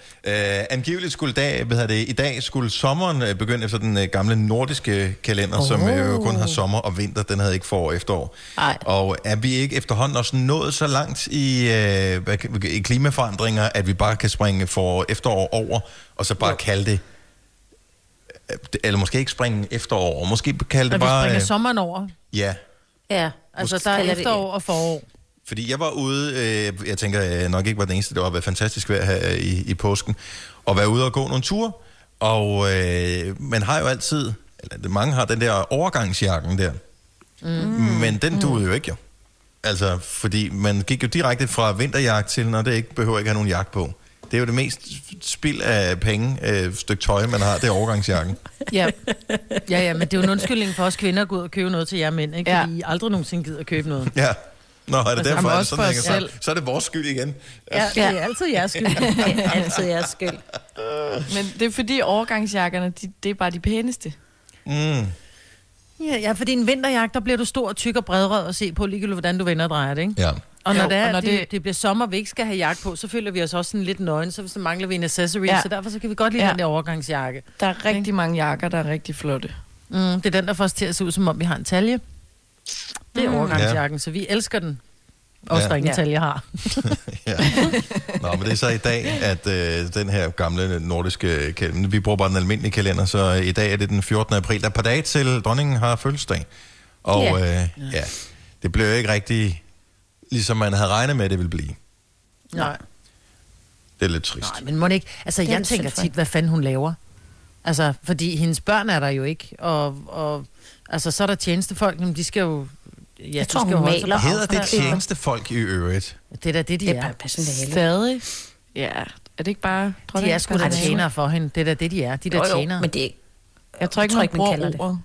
Uh, angiveligt skulle dag, hvad hedder det, i dag skulle sommeren uh, begynde efter den uh, gamle nordiske kalender, oh. som uh, jo kun har sommer og vinter. Den havde ikke forår og efterår. Ej. Og er vi ikke efterhånden også nået så langt i, uh, i klimaforandringer, at vi bare kan springe for efterår over, og så bare jo. kalde det, øh, eller måske ikke springe efterår, og måske kalde det vi bare... springer øh, sommeren over. Ja, Ja. Altså, Måske der er efterår og forår. Fordi jeg var ude, øh, jeg tænker, jeg nok ikke var den eneste, det var været fantastisk vejr her øh, i, i påsken, og være ude og gå nogle ture, og øh, man har jo altid, eller mange har den der overgangsjakken der, mm. men den duede jo ikke jo. Altså, fordi man gik jo direkte fra vinterjagt til, når det ikke behøver ikke have nogen jagt på. Det er jo det mest spild af penge, øh, stykke tøj, man har, det er overgangsjakken. Ja. ja, ja, men det er jo en undskyldning for os kvinder at gå ud og købe noget til jer mænd, ikke? Ja. Fordi I aldrig nogensinde gider at købe noget. Ja. Nå, er det Altså, derfor, er det sådan, selv. Så er det vores skyld igen. Ja, det er altid jeres skyld. Det er altid jeres skyld. Men det er fordi overgangsjakkerne, de, det er bare de pæneste. Mm. Ja, ja, fordi en vinterjagt, der bliver du stor, tyk og bredrød at se på, ligegyldigt hvordan du vender og drejer det, ikke? Ja. Og når, Jo, det, er, og når det, det- det bliver sommer, vi ikke skal have jakke på, så føler vi os også sådan lidt nøgen, så hvis så mangler vi en accessory, Ja. ja. så derfor så kan vi godt lide Ja. ja. den der overgangsjakke. Der er rigtig mange jakker, der er rigtig flotte. Mm, det er den, der får os til at se ud, som om vi har en talje. Det er Mm. overgangsjakken, så vi elsker den. Også Ja. ja. der ingen Ja. talje har. Ja. Nå, men det er så i dag, at øh, den her gamle nordiske kalender, vi bruger bare den almindelige kalender, så i dag er det den 14. april. Der er et par dage til dronningen har fødselsdag. Og Ja. øh, ja, det blev jo ikke rigtig, ligesom man havde regnet med, at det ville blive. Nej. Det er lidt trist. Nej, men må ikke... Altså, Det jeg tænker tit, hvad fanden hun laver. Altså, fordi hendes børn er der jo ikke, og, og altså, så er der tjenestefolk, men de skal jo... Ja, Jeg de tror, skal jo hun maler. Hedder det tjenestefolk i øvrigt? Det er da det, de Det er. er. Stadig. Ja, er det ikke bare... De er sgu da tjenere for hende. Det er da det, de er. De der Jo, jo, tjenere. men det er ikke... Jeg tror ikke, Jeg tror man ikke, man kalder det.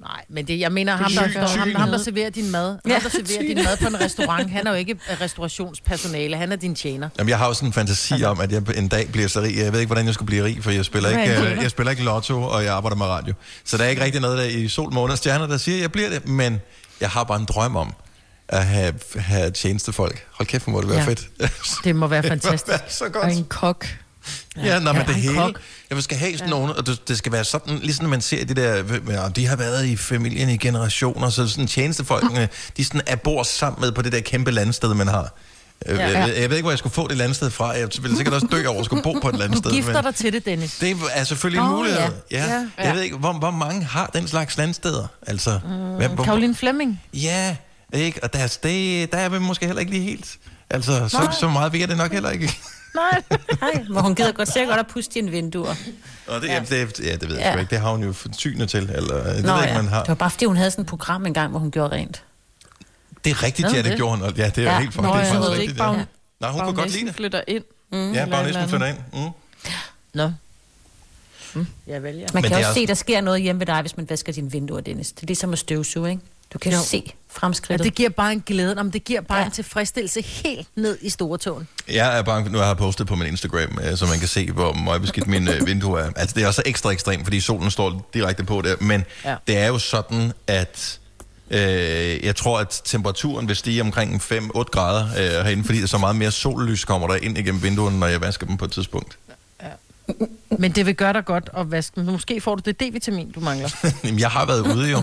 Nej, men det, jeg mener, ham Det der, er står, ham, ham, der serverer din mad, Ja, ham, der serverer din mad på en restaurant, han er jo ikke øh, restaurationspersonale, han er din tjener. Jamen, jeg har jo sådan en fantasi altså, om, at jeg en dag bliver så rig. Jeg ved ikke, hvordan jeg skulle blive rig, for jeg spiller ikke, øh, det? jeg spiller ikke lotto, og jeg arbejder med radio. Så der er ikke rigtig noget der i sol, måne og stjerner, der siger, at jeg bliver det. Men jeg har bare en drøm om, at have, have tjenestefolk. Hold kæft, hvor må det være Ja. fedt. Det må være Det må fantastisk. være så godt. Og en kok. Ja, man Ja, det en hele. kok. Jeg skal have sådan ja. nogen, og det, det skal være sådan, ligesom når man ser de der, ja, de har været i familien i generationer, så sådan tjenestefolkene, de sådan er bor sammen med på det der kæmpe landsted, man har. Ja. Ja. Jeg, jeg, ved ikke, hvor jeg skulle få det landsted fra. Jeg ville sikkert også dø over at skulle bo på et landsted. Du gifter dig til det, Dennis. Det er selvfølgelig en Åh, mulighed. ja. Ja. Ja. Jeg ved ikke, hvor, hvor mange har den slags landsteder? Altså, hvem, hvor, Caroline Fleming. Ja, ikke? Og der, det, der er vi måske heller ikke lige helt. Altså, så, Nej. så meget ved jeg det nok heller ikke. Nej. Nej, men hun gider godt sikkert godt at puste dine vinduer. Og det, ja. det, ja, det ved jeg Ja. ikke. Det har hun jo synet til. Eller, det Nå, ved jeg ikke, ja. man har. Det var bare fordi, hun havde sådan et program engang, hvor hun gjorde rent. Det er rigtigt, ja, det det? gjorde hun. og Ja, det er Ja. helt for, Nå, det er faktisk rigtigt. ikke bare, ja. hun- Nej, hun kunne godt lide det. flytter ind. Mm. Ja, bare eller flytter ind. Mm. Nå. Jeg vælger. Man Men kan også- se, der sker noget hjemme ved dig, hvis man vasker dine vinduer, Dennis. Det er ligesom at støvsuge, ikke? Du kan jo se Ja, fremskridtet. det giver bare en glæde. Nå, men det giver bare Ja. ja. en tilfredsstillelse helt ned i store tåen. Jeg er bange for, nu har jeg postet på min Instagram, øh, så man kan se, hvor meget beskidt min øh, vindue er. Altså, det er også ekstra ekstremt, fordi solen står direkte på der. Men ja. Ja. det er jo sådan, at øh, jeg tror, at temperaturen vil stige omkring 5-8 grader øh, herinde, fordi der så meget mere sollys kommer der ind igennem vinduerne, når jeg vasker dem på et tidspunkt. Men det vil gøre dig godt at vaske dem. Måske får du det D-vitamin, du mangler. Jamen, jeg har været ude jo.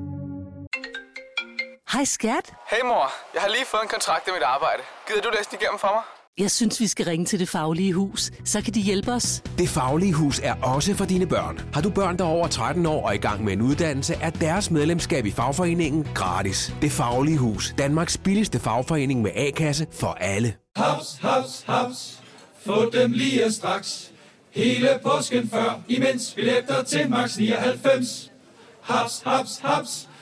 Hej skat. Hey mor, jeg har lige fået en kontrakt i mit arbejde. Gider du læse den igennem for mig? Jeg synes, vi skal ringe til Det Faglige Hus. Så kan de hjælpe os. Det Faglige Hus er også for dine børn. Har du børn, der er over 13 år og i gang med en uddannelse, er deres medlemskab i fagforeningen gratis. Det Faglige Hus. Danmarks billigste fagforening med A-kasse for alle. Haps, haps, haps. Få dem lige straks. Hele påsken før, imens billetter til max 99. Haps, haps, haps.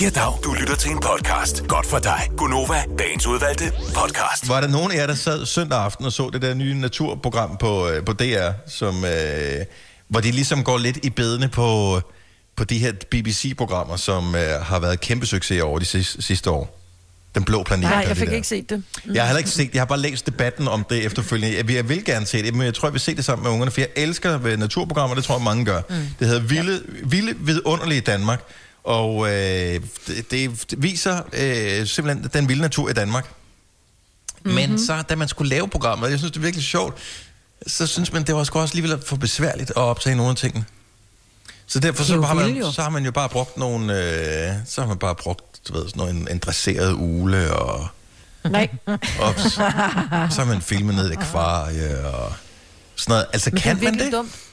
Ja, dag. Du lytter til en podcast. Godt for dig. Gunova, dagens udvalgte podcast. Var der nogen af jer, der sad søndag aften og så det der nye naturprogram på, øh, på DR, som, øh, hvor de ligesom går lidt i bedene på, på de her BBC-programmer, som øh, har været kæmpe succes over de sidste, sidste år? Den blå planet. Nej, jeg fik der. ikke set det. Jeg har heller ikke set det. Jeg har bare læst debatten om det efterfølgende. Jeg, jeg vil gerne se det, men jeg tror, jeg vil se det sammen med ungerne, for jeg elsker ved naturprogrammer, det tror jeg, mange gør. Mm. Det hedder Vilde, Vilde Vidunderlige Danmark, og øh, det, det viser øh, simpelthen den vilde natur i Danmark. Mm-hmm. Men så, da man skulle lave programmet, jeg synes, det er virkelig sjovt, så synes man, det var også alligevel for besværligt at optage nogle af tingene. Så derfor De er så har, man, jo. så har man jo bare brugt nogle, øh, så har man bare brugt, du ved, sådan noget, en, en dresseret ule, og, Nej. og så, har man filmet ned i akvarie, og sådan noget. Altså, kan er man det? dumt.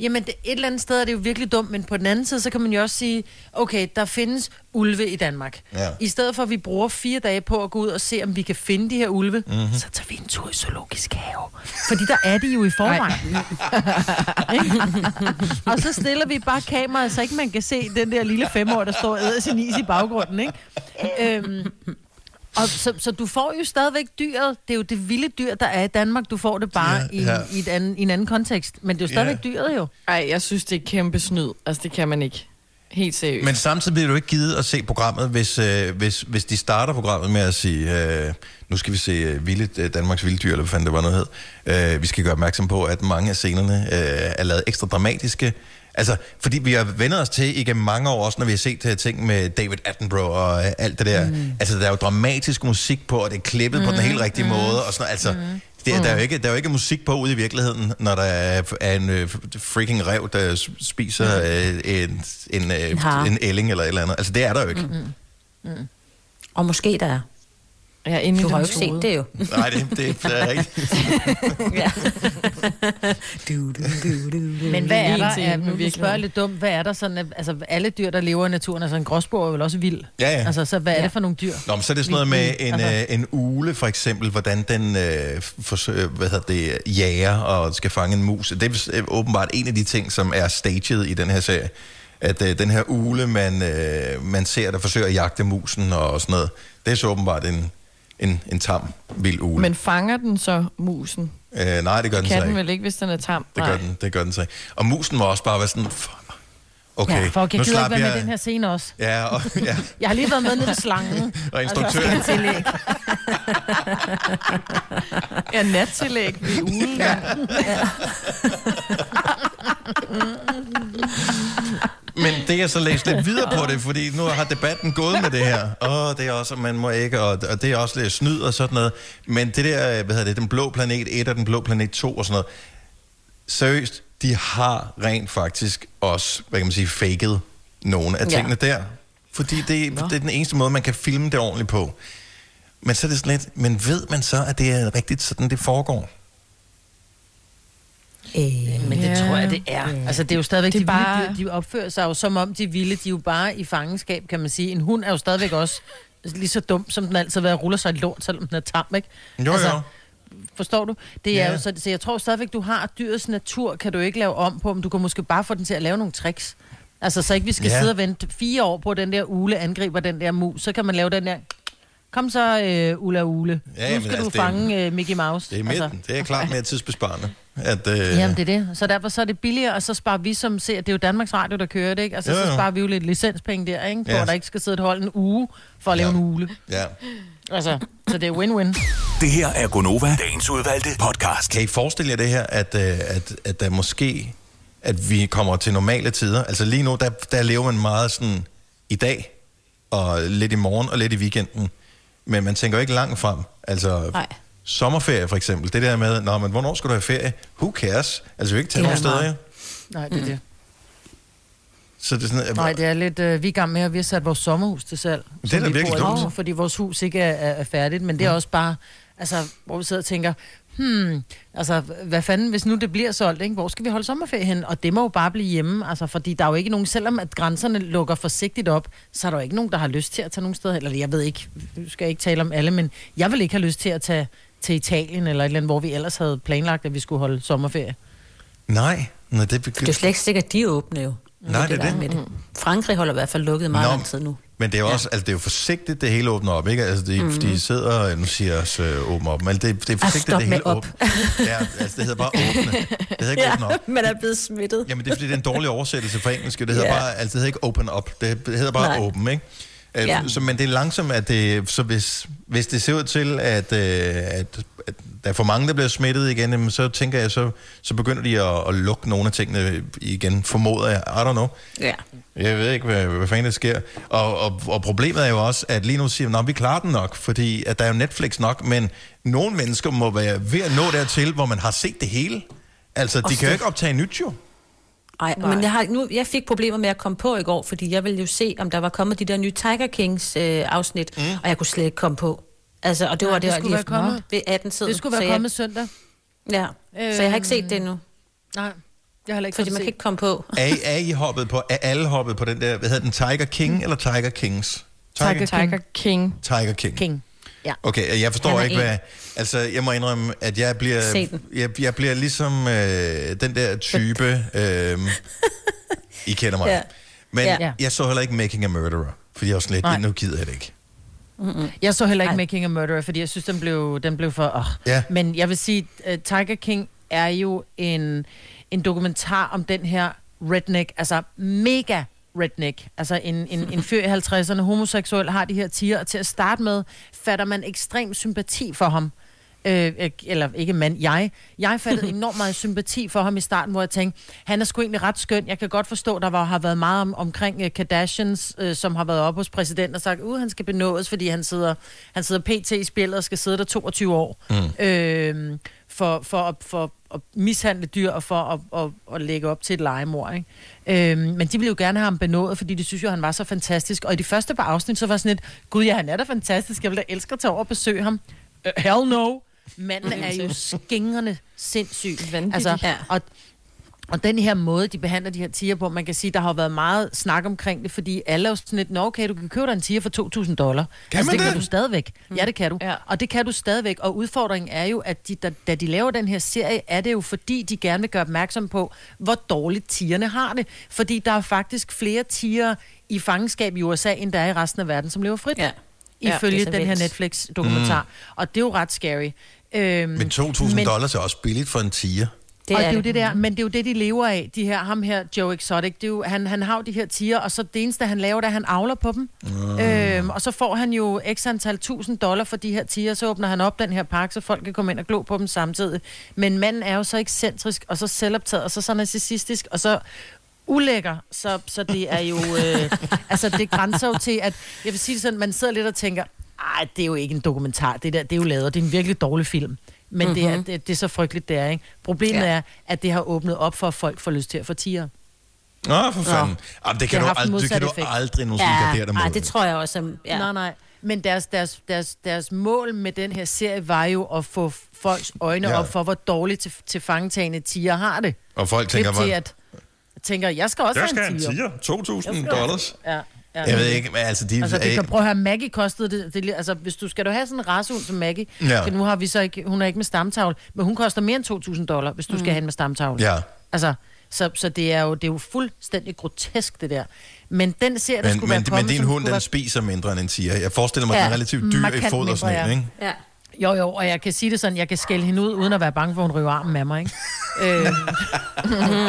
Jamen, det, et eller andet sted er det jo virkelig dumt, men på den anden side, så kan man jo også sige, okay, der findes ulve i Danmark. Ja. I stedet for, at vi bruger fire dage på at gå ud og se, om vi kan finde de her ulve, Mhm. mm-hmm. så tager vi en tur i zoologisk have. Fordi der er de jo i forvejen. Og så stiller vi bare kameraet, så ikke man kan se den der lille femårige, der står og æder sin is i baggrunden. Ikke? Øhm, og så, så du får jo stadigvæk dyret. Det er jo det vilde dyr, der er i Danmark. Du får det bare Ja, ja, i, i, et anden, i en anden kontekst. Men det er jo stadigvæk Ja. dyret jo. Ej, jeg synes, det er kæmpe snyd. Altså, det kan man ikke. Helt seriøst. Men samtidig bliver du ikke givet at se programmet, hvis, øh, hvis, hvis de starter programmet med at sige, øh, nu skal vi se øh, vilde, øh, Danmarks vilde dyr, eller hvad fanden det var noget hed. Øh, vi skal gøre opmærksom på, at mange af scenerne øh, er lavet ekstra dramatiske. Altså, fordi vi har vendt os til igennem mange år, også når vi har set øh, ting med David Attenborough og øh, alt det der. Mm. Altså, der er jo dramatisk musik på, og det er klippet mm. på den helt rigtige mm. måde. Og sådan, noget. altså, mm. det, er- der, er jo ikke, der er jo ikke musik på ude i virkeligheden, når der er, er en øh, freaking rev, der spiser øh, en, en, øh, En en ælling eller et eller andet. Altså, det er der jo ikke. Mm. Og måske der er. Ja, inde i Du har jo ikke set det jo. Nej, det, det, er ja. du, du, du, du, du. Men hvad er der? Er, med nu du spørger lidt dumt, hvad er der sådan, altså alle dyr, der lever i naturen, altså en gråsbog er vel også vild? Ja, ja. Altså, så hvad er det for nogle dyr? Nå, men så er det sådan noget med en, Altså- øh, en ule, for eksempel, hvordan den øh, forsøger, hvad hedder det, jager og skal fange en mus. Det er øh, åbenbart en af de ting, som er staged i den her serie. At øh, den her ule, man, øh, man ser, der forsøger at jagte musen og sådan noget, det er så åbenbart en, en, en tam, vild ule. Men fanger den så musen? øh, nej, det gør den så Kan den ikke. vel ikke, hvis den er tam? Det gør, den, det gør den så ikke. Og musen må også bare være sådan, "Fuck, okay, ja, for jeg nu gider ikke være med i jeg... den her scene også. Ja, og, ja. Jeg har lige været med nede ved slangen. Og instruktøren. Altså, tillægge. Ja, nattillæg ved ugen. Ja. Men det er så læst lidt videre på det, fordi nu har debatten gået med det her. Og det er også, man må ikke, og, og det er også lidt snyd og sådan noget. Men det der, hvad hedder det, den blå planet 1 og den blå planet 2 og sådan noget. Seriøst, de har rent faktisk også, hvad kan man sige, faked nogle af Ja. tingene der. Fordi det, det er den eneste måde, man kan filme det ordentligt på. Men så er det sådan lidt, men ved man så, at det er rigtigt sådan, det foregår? Øh, Men det Ja. tror jeg, det er. Altså, det er jo stadigvæk, Det de, bare- vilde dyr, de opfører sig jo som om de vilde. De er jo bare i fangenskab, kan man sige. En hund er jo stadigvæk også lige så dum, som den altid har været, ruller sig i lort, selvom den er tam, ikke? Jo, altså, jo. Forstår du? Det er Ja. jo så, så jeg tror stadigvæk, du har dyrets natur, kan du ikke lave om på, men du kan måske bare få den til at lave nogle tricks. Altså, så ikke vi skal ja. sidde og vente fire år på, at den der ule angriber den der mus. Så kan man lave den der... Kom så, øh, Ulla Ule. Ja, Ja, nu skal altså, du det er- fange øh, Mickey Mouse. Det er midten. Det er klart mere tidsbesparende. At, øh, Jamen, det er det. Så derfor så er det billigere, og så sparer vi som ser, det er jo Danmarks Radio, der kører det, ikke? Altså, Jo, så jo. sparer vi jo lidt licenspenge der, ikke? For Ja. at der ikke skal sidde et hold en uge for at lave en ule. ja. Altså, så det er win-win. Det her er Gonova, dagens udvalgte podcast. Kan I forestille jer det her, at, øh, at, at der måske, at vi kommer til normale tider? Altså lige nu, der, der lever man meget sådan i dag, og lidt i morgen, og lidt i weekenden. Men man tænker jo ikke langt frem. Altså, Nej. sommerferie for eksempel, det der med, Nå, men hvornår skal du have ferie? Who cares? Altså, vi vil ikke tage Det nogen er steder, ja. Nej, det er det. Så det er sådan, Nej, det er lidt... Øh, vi er i gang med, at vi har sat vores sommerhus til salg. Det er da vi virkelig dumt. Fordi vores hus ikke er, er, er færdigt, men det er også bare... Altså, hvor vi sidder og tænker, hmm, altså, hvad fanden, hvis nu det bliver solgt, ikke? hvor skal vi holde sommerferie hen? Og det må jo bare blive hjemme, altså, fordi der er jo ikke nogen, selvom at grænserne lukker forsigtigt op, så er der jo ikke nogen, der har lyst til at tage nogen steder, eller jeg ved ikke, skal ikke tale om alle, men jeg vil ikke have lyst til at tage til Italien, eller et eller andet, hvor vi ellers havde planlagt, at vi skulle holde sommerferie. Nej, nej det, Det er jo slet ikke sikkert, at de er åbne jo. Nej, det er der det. Med det. Frankrig holder i hvert fald lukket meget Nå, lang tid nu. Men det er jo også, altså det er jo forsigtigt, det hele åbner op, ikke? Altså de, mm-hmm. de sidder, nu siger jeg også øh, åbne op, men det, det er Ah, forsigtigt, stop det hele op. åbner. Ja, altså det hedder bare åbne. Det hedder ikke åbne op. man er blevet smittet. Jamen det er fordi, det er en dårlig oversættelse fra engelsk. Det hedder Ja. bare, altså det hedder ikke open up, det, det hedder bare Nej. open, ikke? Øh, Ja. Så, men det er langsomt, at det, så hvis, hvis det ser ud til, at, øh, at der er for mange, der bliver smittet igen, jamen, så tænker jeg, så, så begynder de at, at lukke nogle af tingene igen, formoder jeg. I don't know. Ja. Jeg ved ikke, hvad, hvad fanden der sker. Og, og, og problemet er jo også, at lige nu siger at vi klarer den nok, fordi at der er jo Netflix nok, men nogle mennesker må være ved at nå dertil, hvor man har set det hele. Altså, de Også kan jo ikke optage nyt jo. Ej, men jeg, har, nu, jeg fik problemer med at komme på i går, fordi jeg ville jo se, om der var kommet de der nye Tiger Kings øh, afsnit, mm. og jeg kunne slet ikke komme på. Altså, og det Nej, var det det, skulle lige være kommet. ved 18 tiden. Det skulle være så kommet søndag. Jeg, ja, så jeg har ikke set det endnu. Nej, jeg har heller ikke Fordi fået man kan ikke komme på. Er, I- er I hoppet på, er alle hoppet på den der, hvad hedder den, Tiger King eller Tiger Kings? Tiger, Tiger King. Tiger King. King. Ja. Okay, jeg forstår ikke, en. hvad... Altså, jeg må indrømme, at jeg bliver... Jeg, jeg bliver ligesom øh, den der type... Øh, I kender mig. Ja. Men Ja. jeg så heller ikke Making a Murderer, fordi jeg var sådan lidt, Nej. nu gider jeg det ikke. Mm-mm. Jeg så heller ikke. Making a Murderer, fordi jeg synes, den blev, den blev for... Oh. Ja. Men jeg vil sige, uh, Tiger King er jo en, en dokumentar om den her redneck, altså mega redneck. Altså en, en, en fyr i 50'erne, homoseksuel, har de her tiger, og til at starte med, fatter man ekstrem sympati for ham. Øh, øh, eller ikke mand, jeg. Jeg fattede enormt meget sympati for ham i starten, hvor jeg tænkte, han er sgu egentlig ret skøn. Jeg kan godt forstå, der var, har været meget om, omkring uh, Kardashians, uh, som har været op hos præsidenten og sagt, at han skal benådes, fordi han sidder, han sidder pt. i spillet og skal sidde der 22 år. Mm. Øh, for, for, at, for at mishandle dyr og for at, at, at lægge op til et legemord. Ikke? Øhm, men de ville jo gerne have ham benådet, fordi de synes jo, han var så fantastisk. Og i de første par afsnit, så var sådan et, gud ja, han er da fantastisk, jeg vil da elske at tage over og besøge ham. Uh, hell no. Manden er jo skingrende sindssyg. Vanvittig. Altså, Ja. og, og den her måde, de behandler de her tiger på, man kan sige, der har været meget snak omkring det, fordi alle er jo sådan lidt, "Nå, okay, du kan købe dig en tiger for 2.000 dollar. Kan altså, man det? kan det? du stadigvæk. Ja, det kan du. Ja. Og det kan du stadigvæk. Og udfordringen er jo, at de, da, da de laver den her serie, er det jo fordi, de gerne vil gøre opmærksom på, hvor dårligt tigerne har det. Fordi der er faktisk flere tiger i fangenskab i USA, end der er i resten af verden, som lever frit. Ja. Ifølge Ja, den her. Netflix-dokumentar. Mm. Og det er jo ret scary. Øhm, Men 2.000 dollars er også billigt for en tiger. det og det er jo det der, men det er jo det, de lever af, de her, ham her, Joe Exotic, det er jo, han, han har jo de her tiger, og så det eneste, han laver, det er, at han avler på dem. Mm. Øhm, og så får han jo x antal tusind dollar for de her tiger, så åbner han op den her park, så folk kan komme ind og glo på dem samtidig. Men manden er jo så ekscentrisk, og så selvoptaget, og så så narcissistisk, og så ulækker, så, så det er jo, øh, altså det grænser jo til, at, jeg vil sige det sådan, man sidder lidt og tænker, ej, det er jo ikke en dokumentar, det der, det er jo lavet, det er en virkelig dårlig film. Men mm-hmm. det, er, Mhm. det, det er så frygteligt, det er, ikke? Problemet Ja. er, at det har åbnet op for, at folk får lyst til at få tiger. Nå, for fanden. Jamen, det kan, Det du, ald- det kan du aldrig nogensinde ja, gardere dig mod. ej, det tror jeg også. som- Ja. Nej, nej. Men deres, deres, deres, deres mål med den her serie var jo at få folks øjne Ja. op for, hvor dårligt til, til fangetagende tiger har det. Og folk tænker, til, hvor- at tænker, jeg skal også Jeg have skal en have en tiger. 2.000 dollars. Ja, ja. Jeg ved ikke, men altså, de Altså, det kan prøve at høre, Maggie kostede det, det, altså, hvis du skal du have sådan en racehund som Maggie, Ja. ja. nu har vi så ikke, hun er ikke med stamtavle, men hun koster mere end 2.000 dollar, hvis du mm. skal have en med stamtavle. Ja. Altså, så, så det, er jo, det er jo fuldstændig grotesk, det der. Men den ser, der Men, skulle men, være kommet, men din hund, den være- spiser mindre end en tiger. Jeg forestiller mig, Ja, den er relativt dyr i markant fod og sådan en, ja. ikke? Ja. Jo, jo, og jeg kan sige det sådan, jeg kan skælde hende ud, uden at være bange for, at hun ryger armen af mig, ikke? øh,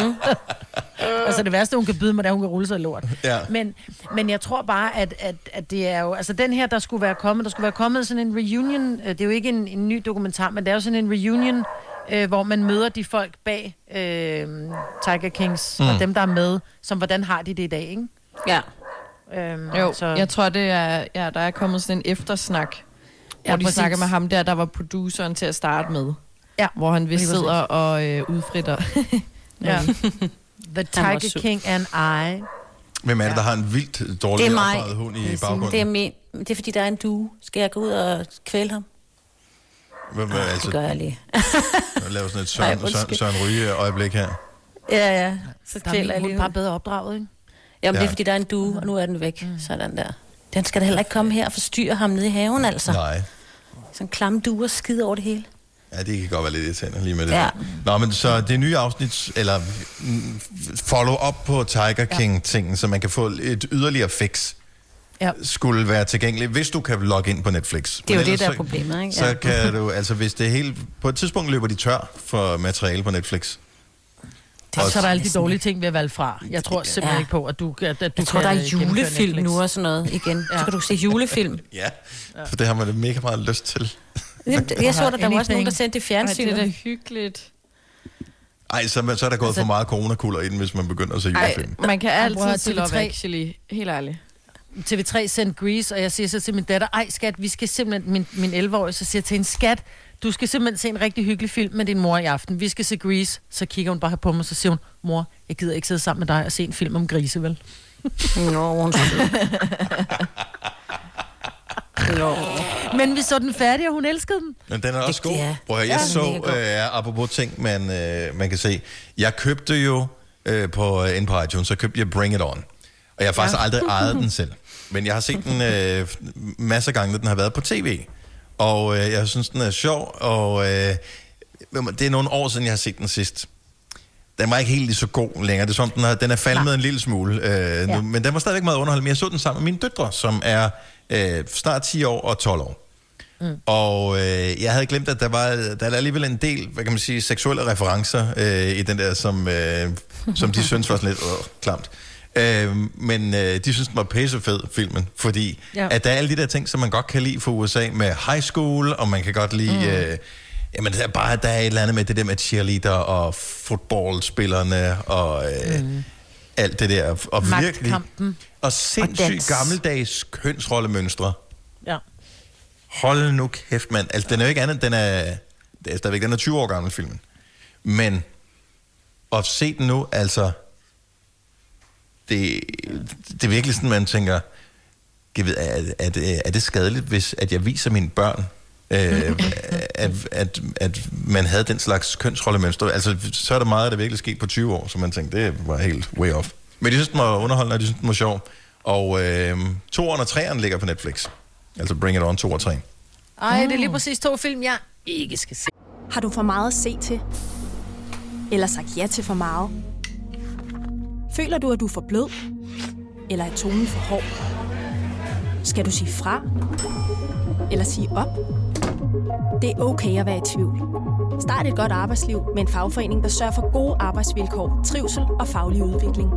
altså det værste, hun kan byde mig, det er, at hun kan rulle sig lort. Ja. Men, men jeg tror bare, at, at, at det er jo... Altså den her, der skulle være kommet, der skulle være kommet sådan en reunion. øh, Det er jo ikke en, en ny dokumentar, men det er jo sådan en reunion, øh, hvor man møder de folk bag øh, Tiger Kings, mm. Og dem, der er med, som hvordan har de det i dag, ikke? Ja. Øhm, Jo, så. jeg tror, det er, ja, der er kommet sådan en eftersnak, Ja, hvor de præcis. snakker med ham der, der var produceren til at starte med. Ja, Hvor han vist sidder og øh, udfritter. Ja. The Tiger. King and I. Hvem er det, der har en vildt dårlig Det er mig. opdraget hund i Det er baggrunden? min. Det er fordi, der er en due. Skal jeg gå ud og kvæle ham? Hvem, hvad, altså, Det gør jeg lige. jeg laver sådan et Søren, Søren, undskyld. Søren Ryge øjeblik her. Ja, ja. Så Der er kvæler jeg lige. bare bedre opdraget, ikke? Jamen, det Ja. er fordi, der er en due, og nu er den væk. Sådan der. Den skal da heller ikke komme her og forstyrre ham nede i haven, altså. Nej. Sådan en klam due og skide over det hele. Ja, det kan godt være lidt irriterende lige med det. Ja. der. Nå, men så det nye afsnit, eller follow-up på Tiger King-tingen, så man kan få et yderligere fix, ja. skulle være tilgængeligt, hvis du kan logge ind på Netflix. Det er jo Men det, ellers der er så- problemet, ikke? Så Ja. kan du, altså hvis det helt... På et tidspunkt løber de tør for materiale på Netflix. Det, så er der alle de dårlige ting ved at valge fra. Jeg tror simpelthen Ja. ikke på, at du, at, at du Jeg tror, kan der er gennemføre julefilm nu og sådan noget igen. Så kan du se julefilm. Ja, for det har man mega meget lyst til. Jamen, Jeg så, at der var også nogen, der sendte det i Ej, det er fjernsynet. da hyggeligt. Ej, så, så er der gået Altså- for meget coronakuller i den, hvis man begynder at se Ej, julefilm. man kan Ej, prøv at altid Love TV3. Actually. Helt ærligt. TV3 sendte Grease, og jeg siger så til min datter, ej skat, vi skal simpelthen, min, min 11-årige, så siger jeg til en skat, du skal simpelthen se en rigtig hyggelig film med din mor i aften. Vi skal se Grease. Så kigger hun bare på mig, og så siger hun, mor, jeg gider ikke sidde sammen med dig og se en film om grise, vel? Nå, hun Men vi så den færdig, og hun elskede den. Men den er også god. ja. Prøv at, Ja, jeg er så, øh, apropos ting, man, øh, man kan se. Jeg købte jo øh, på, øh, inde på iTunes, så købte jeg Bring It On. Og jeg har faktisk Ja. ja. aldrig ejet den selv. Men jeg har set den øh, masser af gange, da den har været på tv. Og øh, jeg synes, den er sjov, og øh, det er nogle år siden, jeg har set den sidst. Den var ikke helt lige så god længere. Det er som, den, har, den er falmet en lille smule. Øh, ja. nu, men den var stadigvæk meget underholdende. Men jeg så den sammen med mine døtre, som er øh, snart 10 år og 12 år. Mm. Og øh, jeg havde glemt, at der var der er alligevel en del, hvad kan man sige, seksuelle referencer øh, i den der, som, øh, som de synes var sådan lidt øh, klamt. Øh, men øh, de synes, den var pissefed, filmen, fordi Ja. at der er alle de der ting, som man godt kan lide fra USA med high school, og man kan godt lide... Mm. Øh, jamen, der er bare der er et eller andet med det der med cheerleader og fodboldspillerne og øh, mm. alt det der. Og virkelig... Og sindssygt dans. gammeldags kønsrollemønstre. Ja. Hold nu kæft, mand. Altså, den er jo ikke andet, den er, det er stadigvæk, den er 20 år gammel, filmen. Men at se den nu, altså, det, det er virkelig sådan, man tænker, jeg ved, er, er, det, er det skadeligt, hvis at jeg viser mine børn Øh, at, at, at man havde den slags kønsrollemønster. Altså, så er der meget, der virkelig sket på 20 år, så man tænkte, det var helt way off. Men de synes, den var underholdende, og de synes, den var sjov. Og øh, toeren og treeren ligger på Netflix. Altså Bring It On 2 og 3. Ej, det er lige præcis to film, jeg ikke skal se. Har du for meget at se til? Eller sagt ja til for meget? Føler du, at du er for blød? Eller er tonen for hård? Skal du sige fra? Eller sige op? Det er okay at være i tvivl. Start et godt arbejdsliv med en fagforening, der sørger for gode arbejdsvilkår, trivsel og faglig udvikling.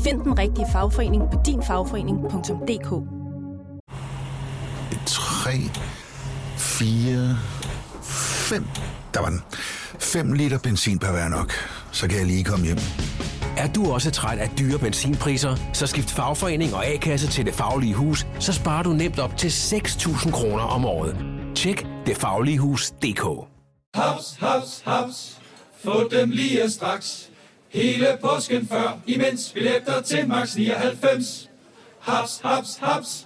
Find den rigtige fagforening på dinfagforening.dk 3, 4, 5. Der var den. 5 liter benzin per hver nok. Så kan jeg lige komme hjem. Er du også træt af dyre benzinpriser, så skift fagforening og A-kasse til Det Faglige Hus, så sparer du nemt op til 6.000 kroner om året. Tjek detfagligehus.dk Haps, haps, haps. Få dem lige straks. Hele påsken før, imens billetter til max 99. Haps, haps, haps.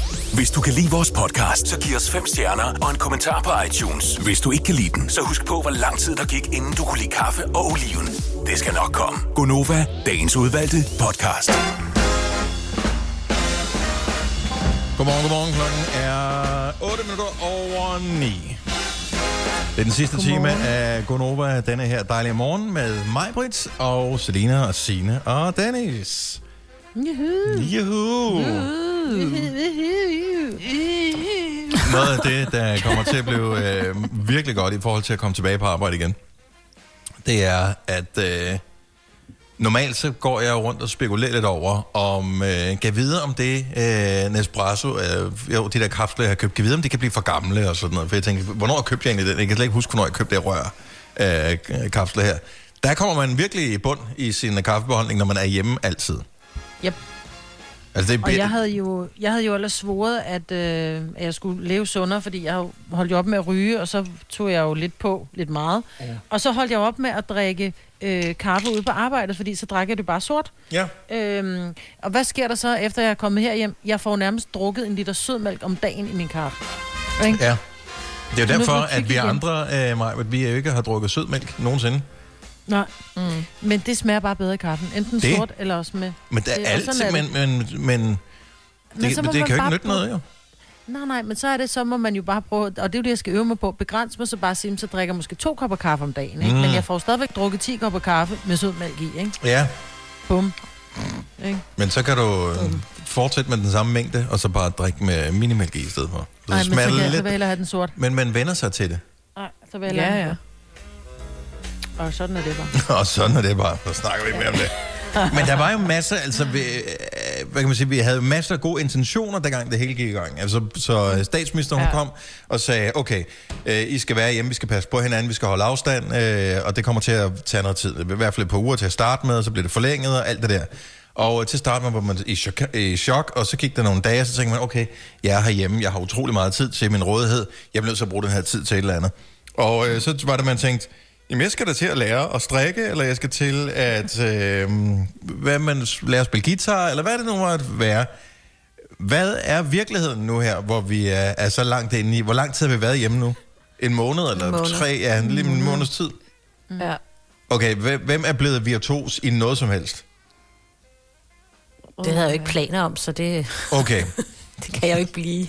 Hvis du kan lide vores podcast, så giv os fem stjerner og en kommentar på iTunes. Hvis du ikke kan lide den, så husk på, hvor lang tid der gik, inden du kunne lide kaffe og oliven. Det skal nok komme. Gonova, dagens udvalgte podcast. Godmorgen, godmorgen. Klokken er 8 minutter over 9. Det er den sidste time af Gonova, denne her dejlige morgen med mig, Britt, og Selina og Sine og Dennis. Juhu. Juhu. Noget af det, der kommer til at blive øh, virkelig godt i forhold til at komme tilbage på arbejde igen, det er, at øh, normalt så går jeg rundt og spekulerer lidt over, om øh, kan vide om det øh, Nespresso, øh, jo, de der kapsler, jeg har købt, kan vide om det kan blive for gamle og sådan noget. For jeg tænker, hvornår købte jeg egentlig den? Jeg kan slet ikke huske, hvornår jeg købte det rør øh, kapsler her. Der kommer man virkelig i bund i sin kaffebeholdning, når man er hjemme altid. Yep. Altså, det er Og jeg havde jo, jeg havde jo ellers svoret, at, øh, at jeg skulle leve sundere, fordi jeg holdt jo op med at ryge, og så tog jeg jo lidt på, lidt meget. Ja. Og så holdt jeg op med at drikke øh, kaffe ude på arbejdet, fordi så drak jeg det bare sort. Ja. Øhm, og hvad sker der så, efter jeg er kommet herhjem? Jeg får nærmest drukket en liter sødmælk om dagen i min kaffe. Ikke? Ja. Det er jo derfor, er at vi andre, øh, Maja, at vi jo ikke har drukket sødmælk nogensinde. Nej. Mm. Men det smager bare bedre i kaffen. Enten Det- det... sort eller også med... Men der Det- er altid, er men, det. men, men, Men det, så men må det man kan jo ikke nytte noget, jo. Nej, nej, men så er det, så må man jo bare prøve, og det er jo det, jeg skal øve mig på, begrænse mig så bare sige, så drikker jeg måske to kopper kaffe om dagen, ikke? Mm. Mm. men jeg får stadigvæk drukket 10 kopper kaffe med sødmælk i, ikke? Ja, Bum. Ikke? men så kan du øh, fortsætte med den samme mængde, og så bare drikke med minimælk i i stedet for. Så Nej, det men så, smager kan jeg, så lidt, vil jeg hellere have den sort. men man vender sig til det. Nej, så vil jeg Ja, ja. Og sådan er det bare. og sådan er det bare. Så snakker vi ikke mere om det. Men der var jo masser, altså, vi, øh, hvad kan man sige, vi havde masser af gode intentioner, dengang det hele gik i gang. Altså, så øh, statsministeren ja. Kom og sagde, okay, øh, I skal være hjemme, vi skal passe på hinanden, vi skal holde afstand, øh, og det kommer til at tage noget tid. I hvert fald et par uger til at starte med, og så bliver det forlænget og alt det der. Og til start med var man i chok, i chok, og så gik der nogle dage, og så tænkte man, okay, jeg er herhjemme, jeg har utrolig meget tid til min rådighed, jeg bliver nødt til at bruge den her tid til et eller andet. Og øh, så var det, man tænkte, Jamen, jeg skal da til at lære at strikke, eller jeg skal til at øh, hvad man lære at spille guitar, eller hvad det nu måtte være. Hvad er virkeligheden nu her, hvor vi er, er så langt inde i? Hvor lang tid har vi været hjemme nu? En måned eller En måned. tre? Ja, en, lige en måneds tid. Ja. Okay, hvem, er blevet virtuos i noget som helst? Det havde jeg jo ikke planer om, så det, Okay, det kan jeg jo ikke blive.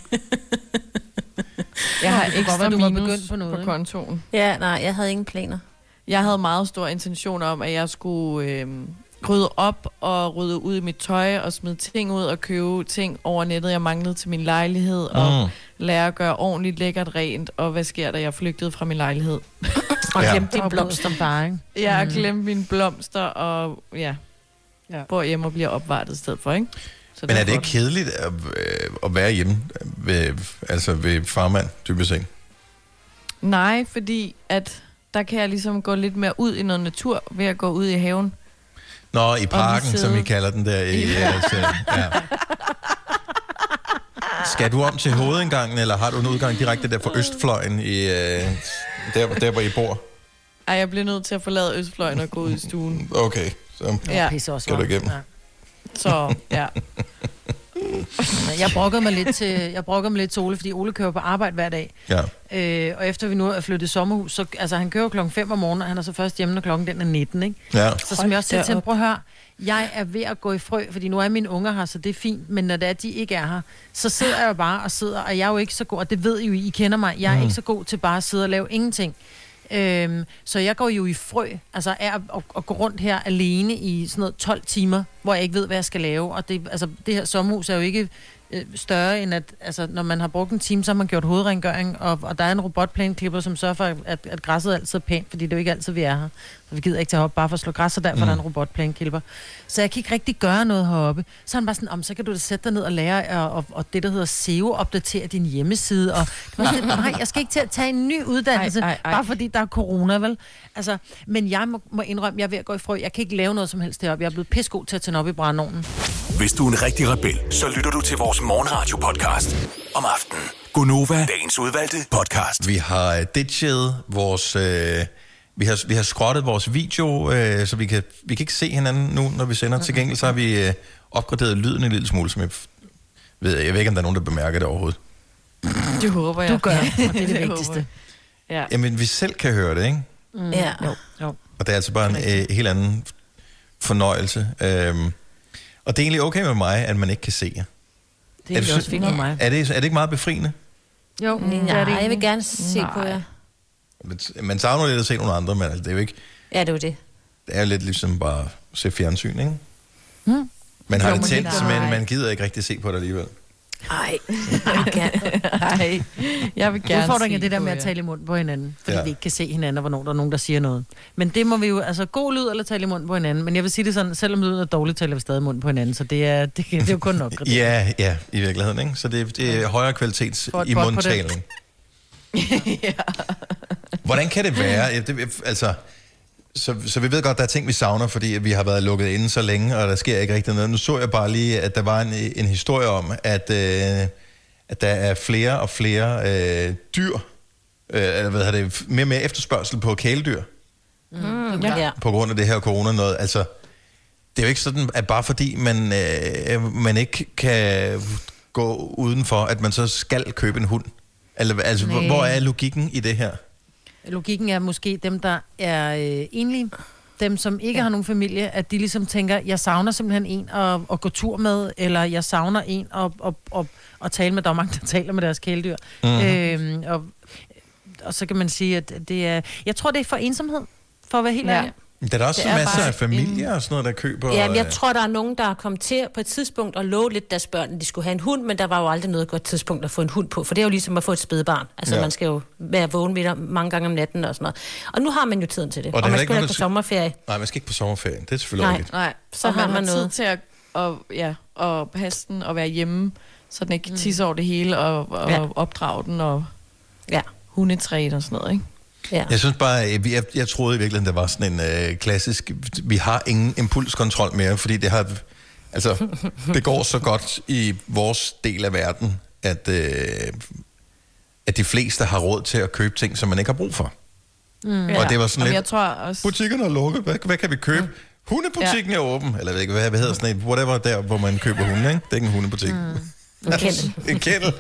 Jeg har ekstra du var begyndt på noget, på kontoen. Ja, nej, jeg havde ingen planer. Jeg havde meget stor intention om, at jeg skulle øh, rydde op og rydde ud i mit tøj og smide ting ud og købe ting over nettet, jeg manglede til min lejlighed og Mm. lære at gøre ordentligt lækkert rent. Og hvad sker der? Jeg flygtede fra min lejlighed. Og Ja. ja. glemte Og dine blomster bare, ikke? Jeg har glemt mine blomster og ja, Ja. ja. bor hjemme og bliver opvartet i stedet for, ikke? Så men er det ikke kedeligt at, øh, at være hjemme ved, altså ved farmand, typisk set? Nej, fordi at der kan jeg ligesom gå lidt mere ud i noget natur ved at gå ud i haven. Nå, i parken, som vi kalder den der. I, Ja. altså, ja. Skal du om til hovedindgangen, eller har du en udgang direkte der fra Østfløjen, i, øh, der, der hvor I bor? Ej, jeg bliver nødt til at forlade Østfløjen og gå ud i stuen. Okay, så Ja. Skal du igennem. Ja. Så, ja. Jeg brokkede mig lidt til, jeg brokkede mig lidt til Ole, fordi Ole kører på arbejde hver dag. Ja. Øh, og efter vi nu er flyttet i sommerhus, så altså, han kører klokken 5 om morgenen, og han er så først hjemme, når klokken den er 19, ikke? Ja. Så som jeg også siger til ham, prøv at høre, jeg er ved at gå i frø, fordi nu er mine unger her, så det er fint, men når det er, de ikke er her, så sidder jeg jo bare og sidder, og jeg er jo ikke så god, og det ved I jo, I kender mig, jeg er Mm. ikke så god til bare at sidde og lave ingenting. Øhm, så jeg går jo i frø, altså er at, at, gå rundt her alene i sådan noget 12 timer, hvor jeg ikke ved, hvad jeg skal lave. Og det, altså, det her sommerhus er jo ikke øh, større end at, altså, når man har brugt en time, så har man gjort hovedrengøring, og, og der er en robotplæneklipper, som sørger for, at, at græsset altid er pænt, fordi det er jo ikke altid, vi er her. Så vi gider ikke tage op bare for at slå græs, og derfor Mm. der er en robotplæneklipper. Så jeg kan ikke rigtig gøre noget heroppe. Så er han bare sådan, om så kan du da sætte dig ned og lære, og, og, og det, der hedder SEO-opdatere din hjemmeside. Og sådan, nej, jeg skal ikke til at tage en ny uddannelse, Ej, ej, ej, bare fordi der er corona, vel? Altså, men jeg må, må indrømme, jeg er ved at gå i frø. Jeg kan ikke lave noget som helst deroppe. Jeg er blevet pissegod til at tænde op i brændeovnen. Hvis du er en rigtig rebel, så lytter du til vores morgenradio-podcast om aftenen. Gunova, dagens udvalgte podcast. Vi har øh, ditchet vores... Øh, vi har, vi har skrottet vores video, øh, så vi kan, vi kan ikke se hinanden nu, når vi sender. Til gengæld så har vi øh, opgraderet lyden en lille smule, som jeg ved, jeg ved ikke, om der er nogen, der bemærker det overhovedet. Det håber jeg. Du gør, og det er det håber vigtigste. Ja. Jamen, vi selv kan høre det, ikke? Mm. Ja. Jo, jo. Og det er altså bare en øh, helt anden fornøjelse. Øhm, og det er egentlig okay med mig, at man ikke kan se jer. Det er, det er også fint med mig. Er det, er det ikke meget befriende? Jo, Nej, det jeg vil gerne se Nej. på jer. Man, man savner lidt at se nogle andre, men altså, det er jo ikke... Ja, det er jo det. Det er jo lidt ligesom bare at se fjernsyn, ikke? Hmm. Man har Jo, det men tændt, men Nej. man gider ikke rigtig se på det alligevel. Ej, Ej, jeg vil gerne Udfordringen er det der med at tale i munden på hinanden, fordi Ja. ja. vi ikke kan se hinanden, og hvornår der er nogen, der siger noget. Men det må vi jo, altså god lyd eller tale i munden på hinanden. Men jeg vil sige det sådan, selvom lyden er dårlig, taler vi stadig i munden på hinanden, så det er, det, det er jo kun nok. Ja, ja, i virkeligheden, ikke? Så det, det er højere kvalitet Får et i mundtalen. Hvordan kan det være? Ja, det, altså, så, så vi ved godt, der er ting, vi savner, fordi vi har været lukket inde så længe, og der sker ikke rigtig noget. Nu så jeg bare lige, at der var en, en historie om, at, øh, at der er flere og flere øh, dyr, øh, eller hvad hedder det, mere og mere efterspørgsel på kæledyr, Mm, ja. på grund af det her corona noget. Altså, det er jo ikke sådan, at bare fordi man, øh, man ikke kan gå udenfor, at man så skal købe en hund. Eller, altså, Nej. hvor er logikken i det her? Logikken er måske dem, der er øh, enlige, dem, som ikke ja. har nogen familie, at de ligesom tænker, jeg savner simpelthen en at, at gå tur med, eller jeg savner en at, at, at, at tale med. Der er mange, der taler med deres kæledyr. Mm. Øhm, og, og så kan man sige, at det er... Jeg tror, det er for ensomhed, for at være helt Ja. ærlig. Der er også Det er masser bare af familier og sådan noget, der køber... Ja, men jeg øh, tror, der er nogen, der er kommet til på et tidspunkt og love lidt deres børn, at de skulle have en hund, men der var jo aldrig noget godt tidspunkt at få en hund på, for det er jo ligesom at få et spædbarn. Altså, Ja. man skal jo være vågen ved dig mange gange om natten og sådan noget. Og nu har man jo tiden til det, Og og, der og man skal ikke der på sommerferie. Nej, man skal ikke på sommerferien. Det er selvfølgelig Nej. rigtigt. Nej, Så så har man, man tid noget. til at, og, ja, og passe den og være hjemme, så den ikke mm. tisser over det hele, og, og Ja. opdrage den, og ja. hundetræt og sådan noget, ikke? Ja. Jeg synes bare, jeg, jeg, jeg troede i virkeligheden, der var sådan en øh, klassisk... Vi har ingen impulskontrol mere, fordi det har... Altså, det går så godt i vores del af verden, at, øh, at de fleste har råd til at købe ting, som man ikke har brug for. Mm. Og det var sådan Jamen, lidt- Jeg tror også... Butikkerne er lukket. Hvad, hvad kan vi købe? Mm. Hundebutikken ja. er åben. Eller ikke, hvad, hvad hedder sådan et? Whatever der, hvor man køber hunde, ikke? Det er ikke en hundebutik. Mm. En kennel. en kennel.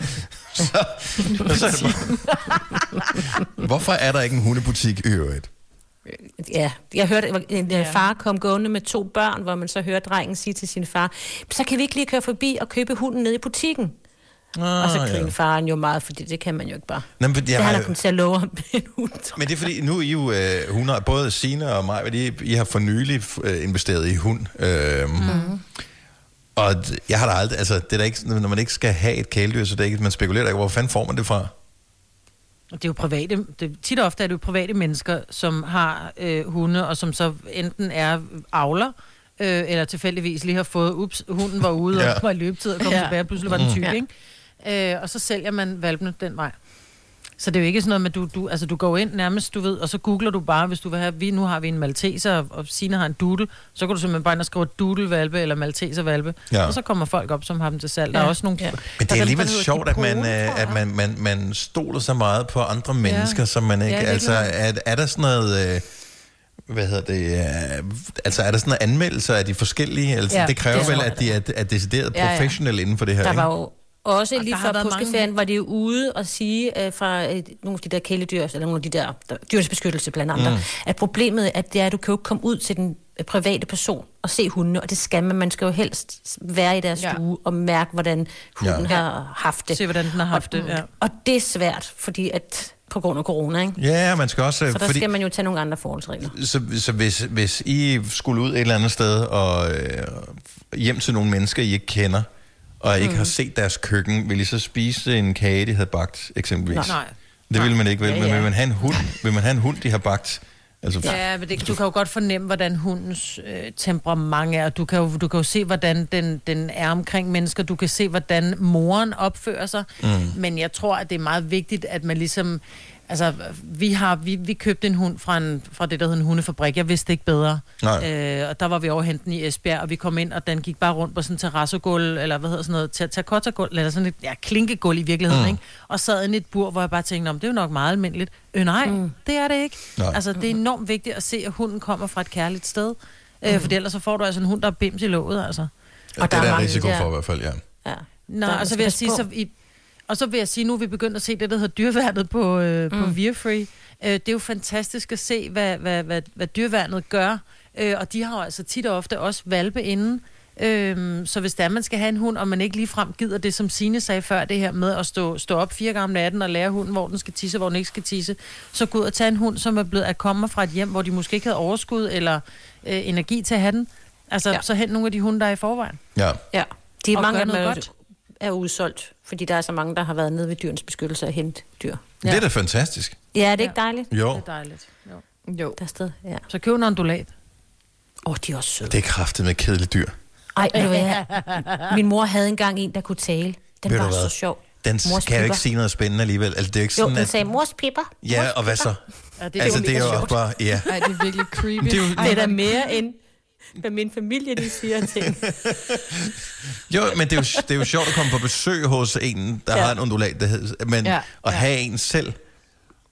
Så, så er det bare... Hvorfor er der ikke en hundebutik i øvrigt? Ja, jeg hørte, at en ja. far kom gående med to børn, hvor man så hørte drengen sige til sin far, så kan vi ikke lige køre forbi og købe hunden nede i butikken. Ah, og så ja. griner faren jo meget, fordi det kan man jo ikke bare. Nå, men Det jeg han har jo- kommet til at love ham en hund. Men det er fordi, nu er I jo, øh, hun har, både Sina og mig, I, I har for nylig øh, investeret i hund. Øh, mm. Og jeg har da aldrig, altså det er da ikke, når man ikke skal have et kæledyr, så det er ikke, man spekulerer da ikke, hvor fanden får man det fra? Det er jo private, det, tit og ofte er det jo private mennesker, som har øh, hunde, og som så enten er avler, øh, eller tilfældigvis lige har fået, ups, hunden var ude Ja. og var i løbetid og kom ja. tilbage, og pludselig var den tyk, Ja. ikke? Øh, og så sælger man valpene den vej. Så det er jo ikke sådan noget med, du, du, altså du går ind nærmest, du ved, og så googler du bare, hvis du vil have, vi, nu har vi en malteser, og- og Sina har en doodle, så kan du simpelthen bare ind og skrive doodle-valpe eller malteser-valpe, Ja. ja. og så kommer folk op, som har dem til salg. Der er Ja. også nogle... Ja. Men det er alligevel sjovt, at man, øh, at man, man, man stoler så meget på andre mennesker, som man ikke... Ja, altså, er, er der sådan noget... Øh, hvad hedder det? Øh, altså, er der sådan noget anmeldelser af de forskellige? Altså, Ja, det kræver det vel, at de er, er decideret Ja, ja. professionelle inden for det her, Der ikke? var jo også Og lige der har før været mange- påskeferien, var det jo ude og sige øh, fra øh, nogle af de der kæledyr, eller nogle af de der, der beskyttelse blandt andre, Mm. at problemet er, at det er, at du kan jo ikke komme ud til den øh, private person og se hundene, og det skal man. Man skal jo helst være i deres Ja. stue og mærke, hvordan hunden Ja. har haft det. Se, hvordan den har haft det, ja. Og det er svært, fordi at på grund af corona, ikke? Ja, man skal også... Så der fordi, skal man jo tage nogle andre forholdsregler. så, så hvis, hvis I skulle ud et eller andet sted og øh, hjem til nogle mennesker, I ikke kender, og ikke Mm. har set deres køkken, vil I så spise en kage, de havde bagt, eksempelvis? Nej. Det vil man ikke, vel? Ja, Men ja. vil man have en hund, vil man have en hund de har bagt? Altså, Ja, men det, du kan jo godt fornemme, hvordan hundens øh, temperament er. Du kan, jo, du kan jo se, hvordan den, den er omkring mennesker. Du kan se, hvordan moren opfører sig. Mm. Men jeg tror, at det er meget vigtigt, at man ligesom... Altså, vi, har, vi, vi købte en hund fra, en, fra det, der hedder en hundefabrik. Jeg vidste ikke bedre. Nej. Øh, og der var vi over henten i Esbjerg, og vi kom ind, og den gik bare rundt på sådan en terrassegulv, eller hvad hedder sådan noget, ter- terracotta-gulv, eller sådan et ja, klinkegulv i virkeligheden, Mm. mm. ikke? Og sad inde i et bur, hvor jeg bare tænkte, om det er jo nok meget almindeligt. Øh, nej, mm. det er det ikke. Nej. Altså, det er enormt vigtigt at se, at hunden kommer fra et kærligt sted. Øh, for ellers så får du altså en hund, der er bims i låget, altså. og det er der risiko for i hvert fald, ja. Ja. Nå, Der- og så vil jeg sige, så i, og så vil jeg sige, nu er vi begyndt at se det, der hedder dyreværnet på, øh, på Mm. Viafree. Øh, det er jo fantastisk at se, hvad, hvad, hvad, hvad dyreværnet gør. Øh, og de har jo altså tit og ofte også valpe inden. Øhm, så hvis der man skal have en hund, og man ikke ligefrem gider det, som Sine sagde før, det her med at stå, stå op fire gange om natten og lære hunden, hvor den skal tisse, og hvor den ikke skal tisse, så gå ud og tage en hund, som er blevet at komme fra et hjem, hvor de måske ikke havde overskud eller øh, energi til at have den. Altså, ja. så hent nogle af de hunde, der er i forvejen. Ja. Ja, de er Og mange af dem noget er, godt. Er udsolgt, fordi der er så mange, der har været nede ved dyrens beskyttelse og hente dyr. Det er da fantastisk. Ja, er det ikke dejligt? Jo. Det er dejligt. Jo. jo. Der er sted, ja. Så køb en ondulat. Åh, oh, de er også søde. Det er kraftet med kedeligt dyr. Ej, ved du hvad? Min mor havde engang en, der kunne tale. Den Ved var så sjov. Den Mors kan jo ikke sige noget spændende alligevel. Altså, det er jo ikke Jo, sådan, den at... sagde, mors pipper. Ja, og hvad så? Ja, det er altså, jo det er jo også bare... Ja. Ej, det er virkelig creepy. Det er jo- Det er da mere end, hvad min familie, de siger ting. Jo, men det er, jo, det er jo sjovt at komme på besøg hos en, der Ja. ja. har en undulat, der hedder, men Ja, ja. at ja. have en selv.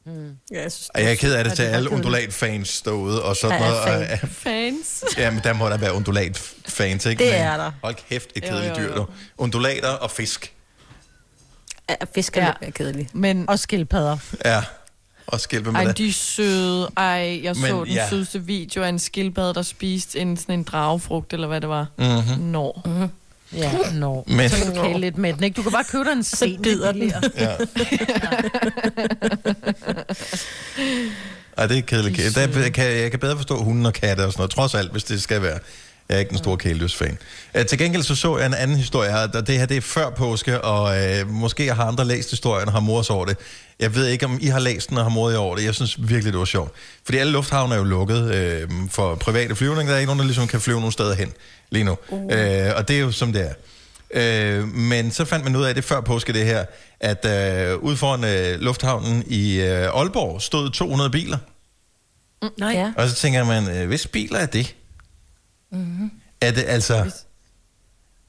Mm. Ja, jeg, synes, Og jeg er ked af det Ja, til alle undulat-fans derude og sådan er noget. fan. Og, Fans. ja, men der må der være undulat-fans, ikke? Det Men er der. Hold kæft, et kedeligt dyr, du. Undulater og fisk. Ja, fisk er Ja. lidt mere kedeligt. Men, og skildpadder. Ja, og skælpe med Ej, det. de er søde. Ej, jeg så Men, den ja. sødeste video af en skildpadde, der spiste en, sådan en dragefrugt, eller hvad det var. Mhm. Nå. Mm-hmm. Ja, nå. Men- Så kan du kæle lidt med den, ikke? Du kan bare købe dig en sten. Så bider den. Ja. Ej, det er kedeligt. Der kan, jeg kan bedre forstå hunden og katte og sådan noget, trods alt, hvis det skal være. Jeg er ikke en stor kæledyrsfan. Uh, til gengæld så så jeg en anden historie her, og det her det er før påske, og uh, måske har andre læst historien og har mors over det. Jeg ved ikke, om I har læst den og har modet over det. Jeg synes virkelig, det var sjovt. Fordi alle lufthavne er jo lukket uh, for private flyvninger. Der er ikke nogen, der ligesom kan flyve nogen steder hen lige nu. Uh. Uh, og det er jo som det er. Øh, men så fandt man ud af det før påske det her, at øh, ude foran øh, lufthavnen i øh, Aalborg stod 200 biler. Mm, nej. Ja. Og så tænker man, øh, hvis biler er det? Mm-hmm. Er det altså...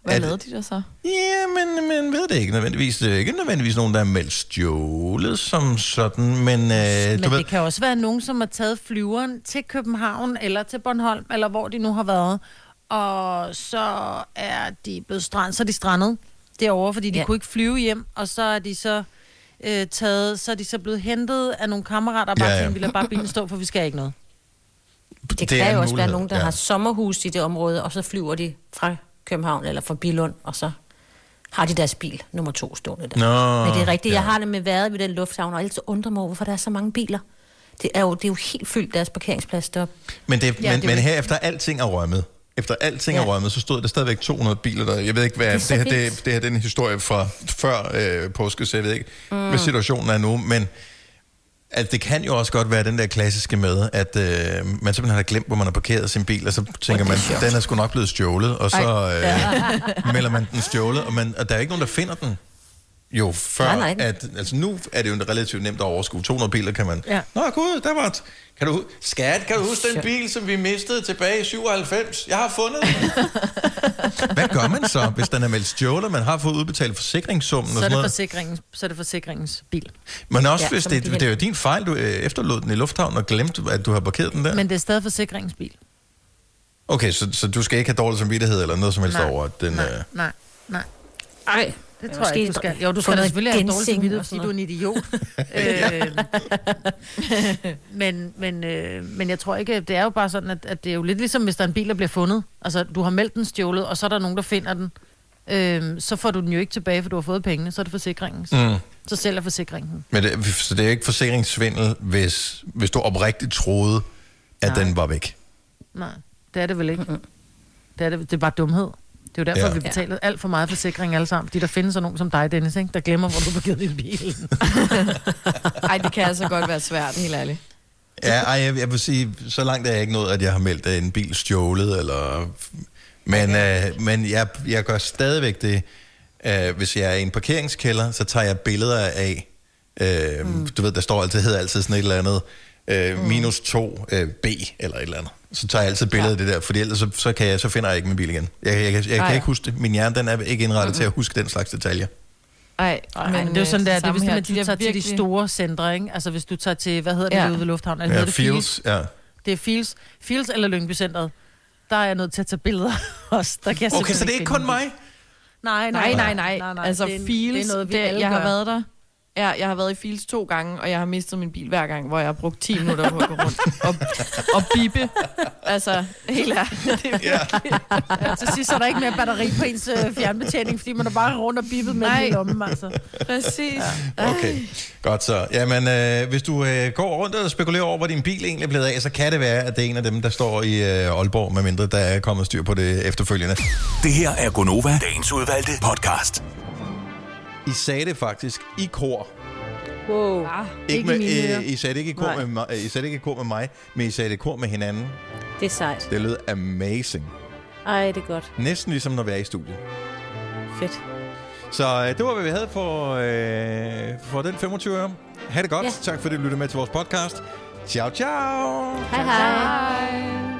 Hvad Er lavede det- de der så? Ja, men man ved det ikke nødvendigvis. Det er ikke nødvendigvis nogen, der er meldt stjålet som sådan, men, øh, Men du ved... det kan også være nogen, som har taget flyveren til København eller til Bornholm, eller hvor de nu har været. Og så er de blevet strand, så er de strandet derovre, fordi de Ja. kunne ikke flyve hjem, og så er de så øh, taget, så er de så blevet hentet af nogle kammerater, og bare Ja, ja, ja. vi lader bare bilen stå, for vi skal ikke noget. Det, Det er kan jo også være mulighed, nogen, der ja. har sommerhus i det område, og så flyver de fra København eller fra Bilund, og så har de deres bil nummer to stående der. Nå, Men det er rigtigt, ja. jeg har det med været ved den lufthavn, og altid undrer mig over, hvorfor der er så mange biler. Det er jo, det er jo helt fyldt deres parkeringsplads deroppe. Men, det, Ja, men, det men her efter alting er rømmet, efter alting Ja. er rømmet, så stod der stadigvæk 200 biler der. Jeg ved ikke, hvad Det er det, her, det, det her det er en historie fra før øh, påske, så jeg ved ikke, mm. hvad situationen er nu, men altså, det kan jo også godt være den der klassiske med, at øh, man simpelthen har glemt, hvor man har parkeret sin bil, og så tænker man, den er sgu nok blevet stjålet, og så øh, melder man den stjålet, og, man, og der er ikke nogen, der finder den. Jo før, Nej, nej, at, altså nu er det jo relativt nemt at overskue. 200 biler kan man... Ja. Nå gud, der var et, kan du, Skat, kan du huske den bil, som vi mistede tilbage i 97? Jeg har fundet den. Hvad gør man så, hvis den er meldt stjålet, og man har fået udbetalt forsikringssummen og Så er sådan det, noget? forsikringens, så er det forsikringens bil. Men også Ja, hvis det, må de det er jo din fejl, du øh, efterlod den i lufthavnen og glemte, at du har parkeret den der. Men det er stadig forsikringens bil. Okay, så, så du skal ikke have dårlig samvittighed eller noget som helst Nej, over, at den... nej, Øh, nej, nej. Ej, Det tror jeg ikke, du skal. Jo, du skal da selvfølgelig have dårlig samvittighed, fordi du er en idiot. øh, men, men, øh, men jeg tror ikke, det er jo bare sådan, at, at det er jo lidt ligesom, hvis der er en bil, der bliver fundet. Altså, du har meldt den stjålet, og så er der nogen, der finder den. Øh, så får du den jo ikke tilbage, for du har fået pengene, så er det forsikringens. Mm. Så sælger forsikringen. men det, så det er ikke forsikringssvindel, hvis, hvis du oprigtigt troede, at Nej. den var væk. Nej, det er det vel ikke. Det er, det, det er bare dumhed. Det er jo derfor, Ja. vi betaler alt for meget forsikring alle sammen. Fordi der findes sådan nogen som dig, Dennis, ikke? der glemmer, hvor du har parkeret din bil. Ej, det kan altså godt være svært, helt ærligt. Ja, ej, jeg, jeg vil sige, så langt er jeg ikke nået, at jeg har meldt en bil stjålet, eller... Men, øh, men jeg, jeg gør stadigvæk det, øh, hvis jeg er i en parkeringskælder, så tager jeg billeder af, øh, mm. du ved, der står altid, hedder altid sådan et eller andet, øh, minus 2 øh, B, eller et eller andet. Så tager jeg altid billeder ja. af det der, fordi ellers så, så, kan jeg, så finder jeg ikke min bil igen. Jeg, jeg, jeg, jeg kan ikke huske det. Min hjerne, den er ikke indrettet mm-hmm. til at huske den slags detaljer. Ej, Men, men det er jo sådan, øh, der, det er De der tager til de store centre, ikke? Altså hvis du tager til, hvad hedder det Ja. ude ved lufthavnen? Eller Ja, det Fields, ja. Det er Fields, Fields eller Lyngby Centeret. Der er jeg nødt til at tage billeder også. Der kan jeg Okay, så det er ikke kun mig? Nej, Nej, nej, nej. nej, nej. Altså, det er, Fields, det er noget, vi det, alle jeg har gør. været der. Ja, jeg har været i Fields to gange, og jeg har mistet min bil hver gang, hvor jeg har brugt 10 minutter på at gå rundt og, og bippe. Altså, helt ærligt. Det er ja. ja, til sidst er der ikke mere batteri på ens øh, fjernbetjening, fordi man er bare rundt og bippet med Nej. den i lommen, altså. Præcis. Okay, godt så. Jamen, øh, hvis du øh, går rundt og spekulerer over, hvor din bil egentlig er blevet af, så kan det være, at det er en af dem, der står i øh, Aalborg, medmindre der er kommet styr på det efterfølgende. Det her er Gonova, dagens udvalgte podcast. I sagde det faktisk i kor. Wow. Ah, Ikke med, mine ører. øh, I sagde det ikke i kor Nej. med, mig, øh, I sagde det ikke i kor med mig, men I sagde det i kor med hinanden. Det er sejt. Det lød amazing. Ej, det er godt. Næsten ligesom, når vi er i studiet. Fedt. Så øh, det var, hvad vi havde for, øh, for den 25 øre. Ha' det godt. Ja. Tak fordi du lyttede med til vores podcast. Ciao, ciao. Hej hej.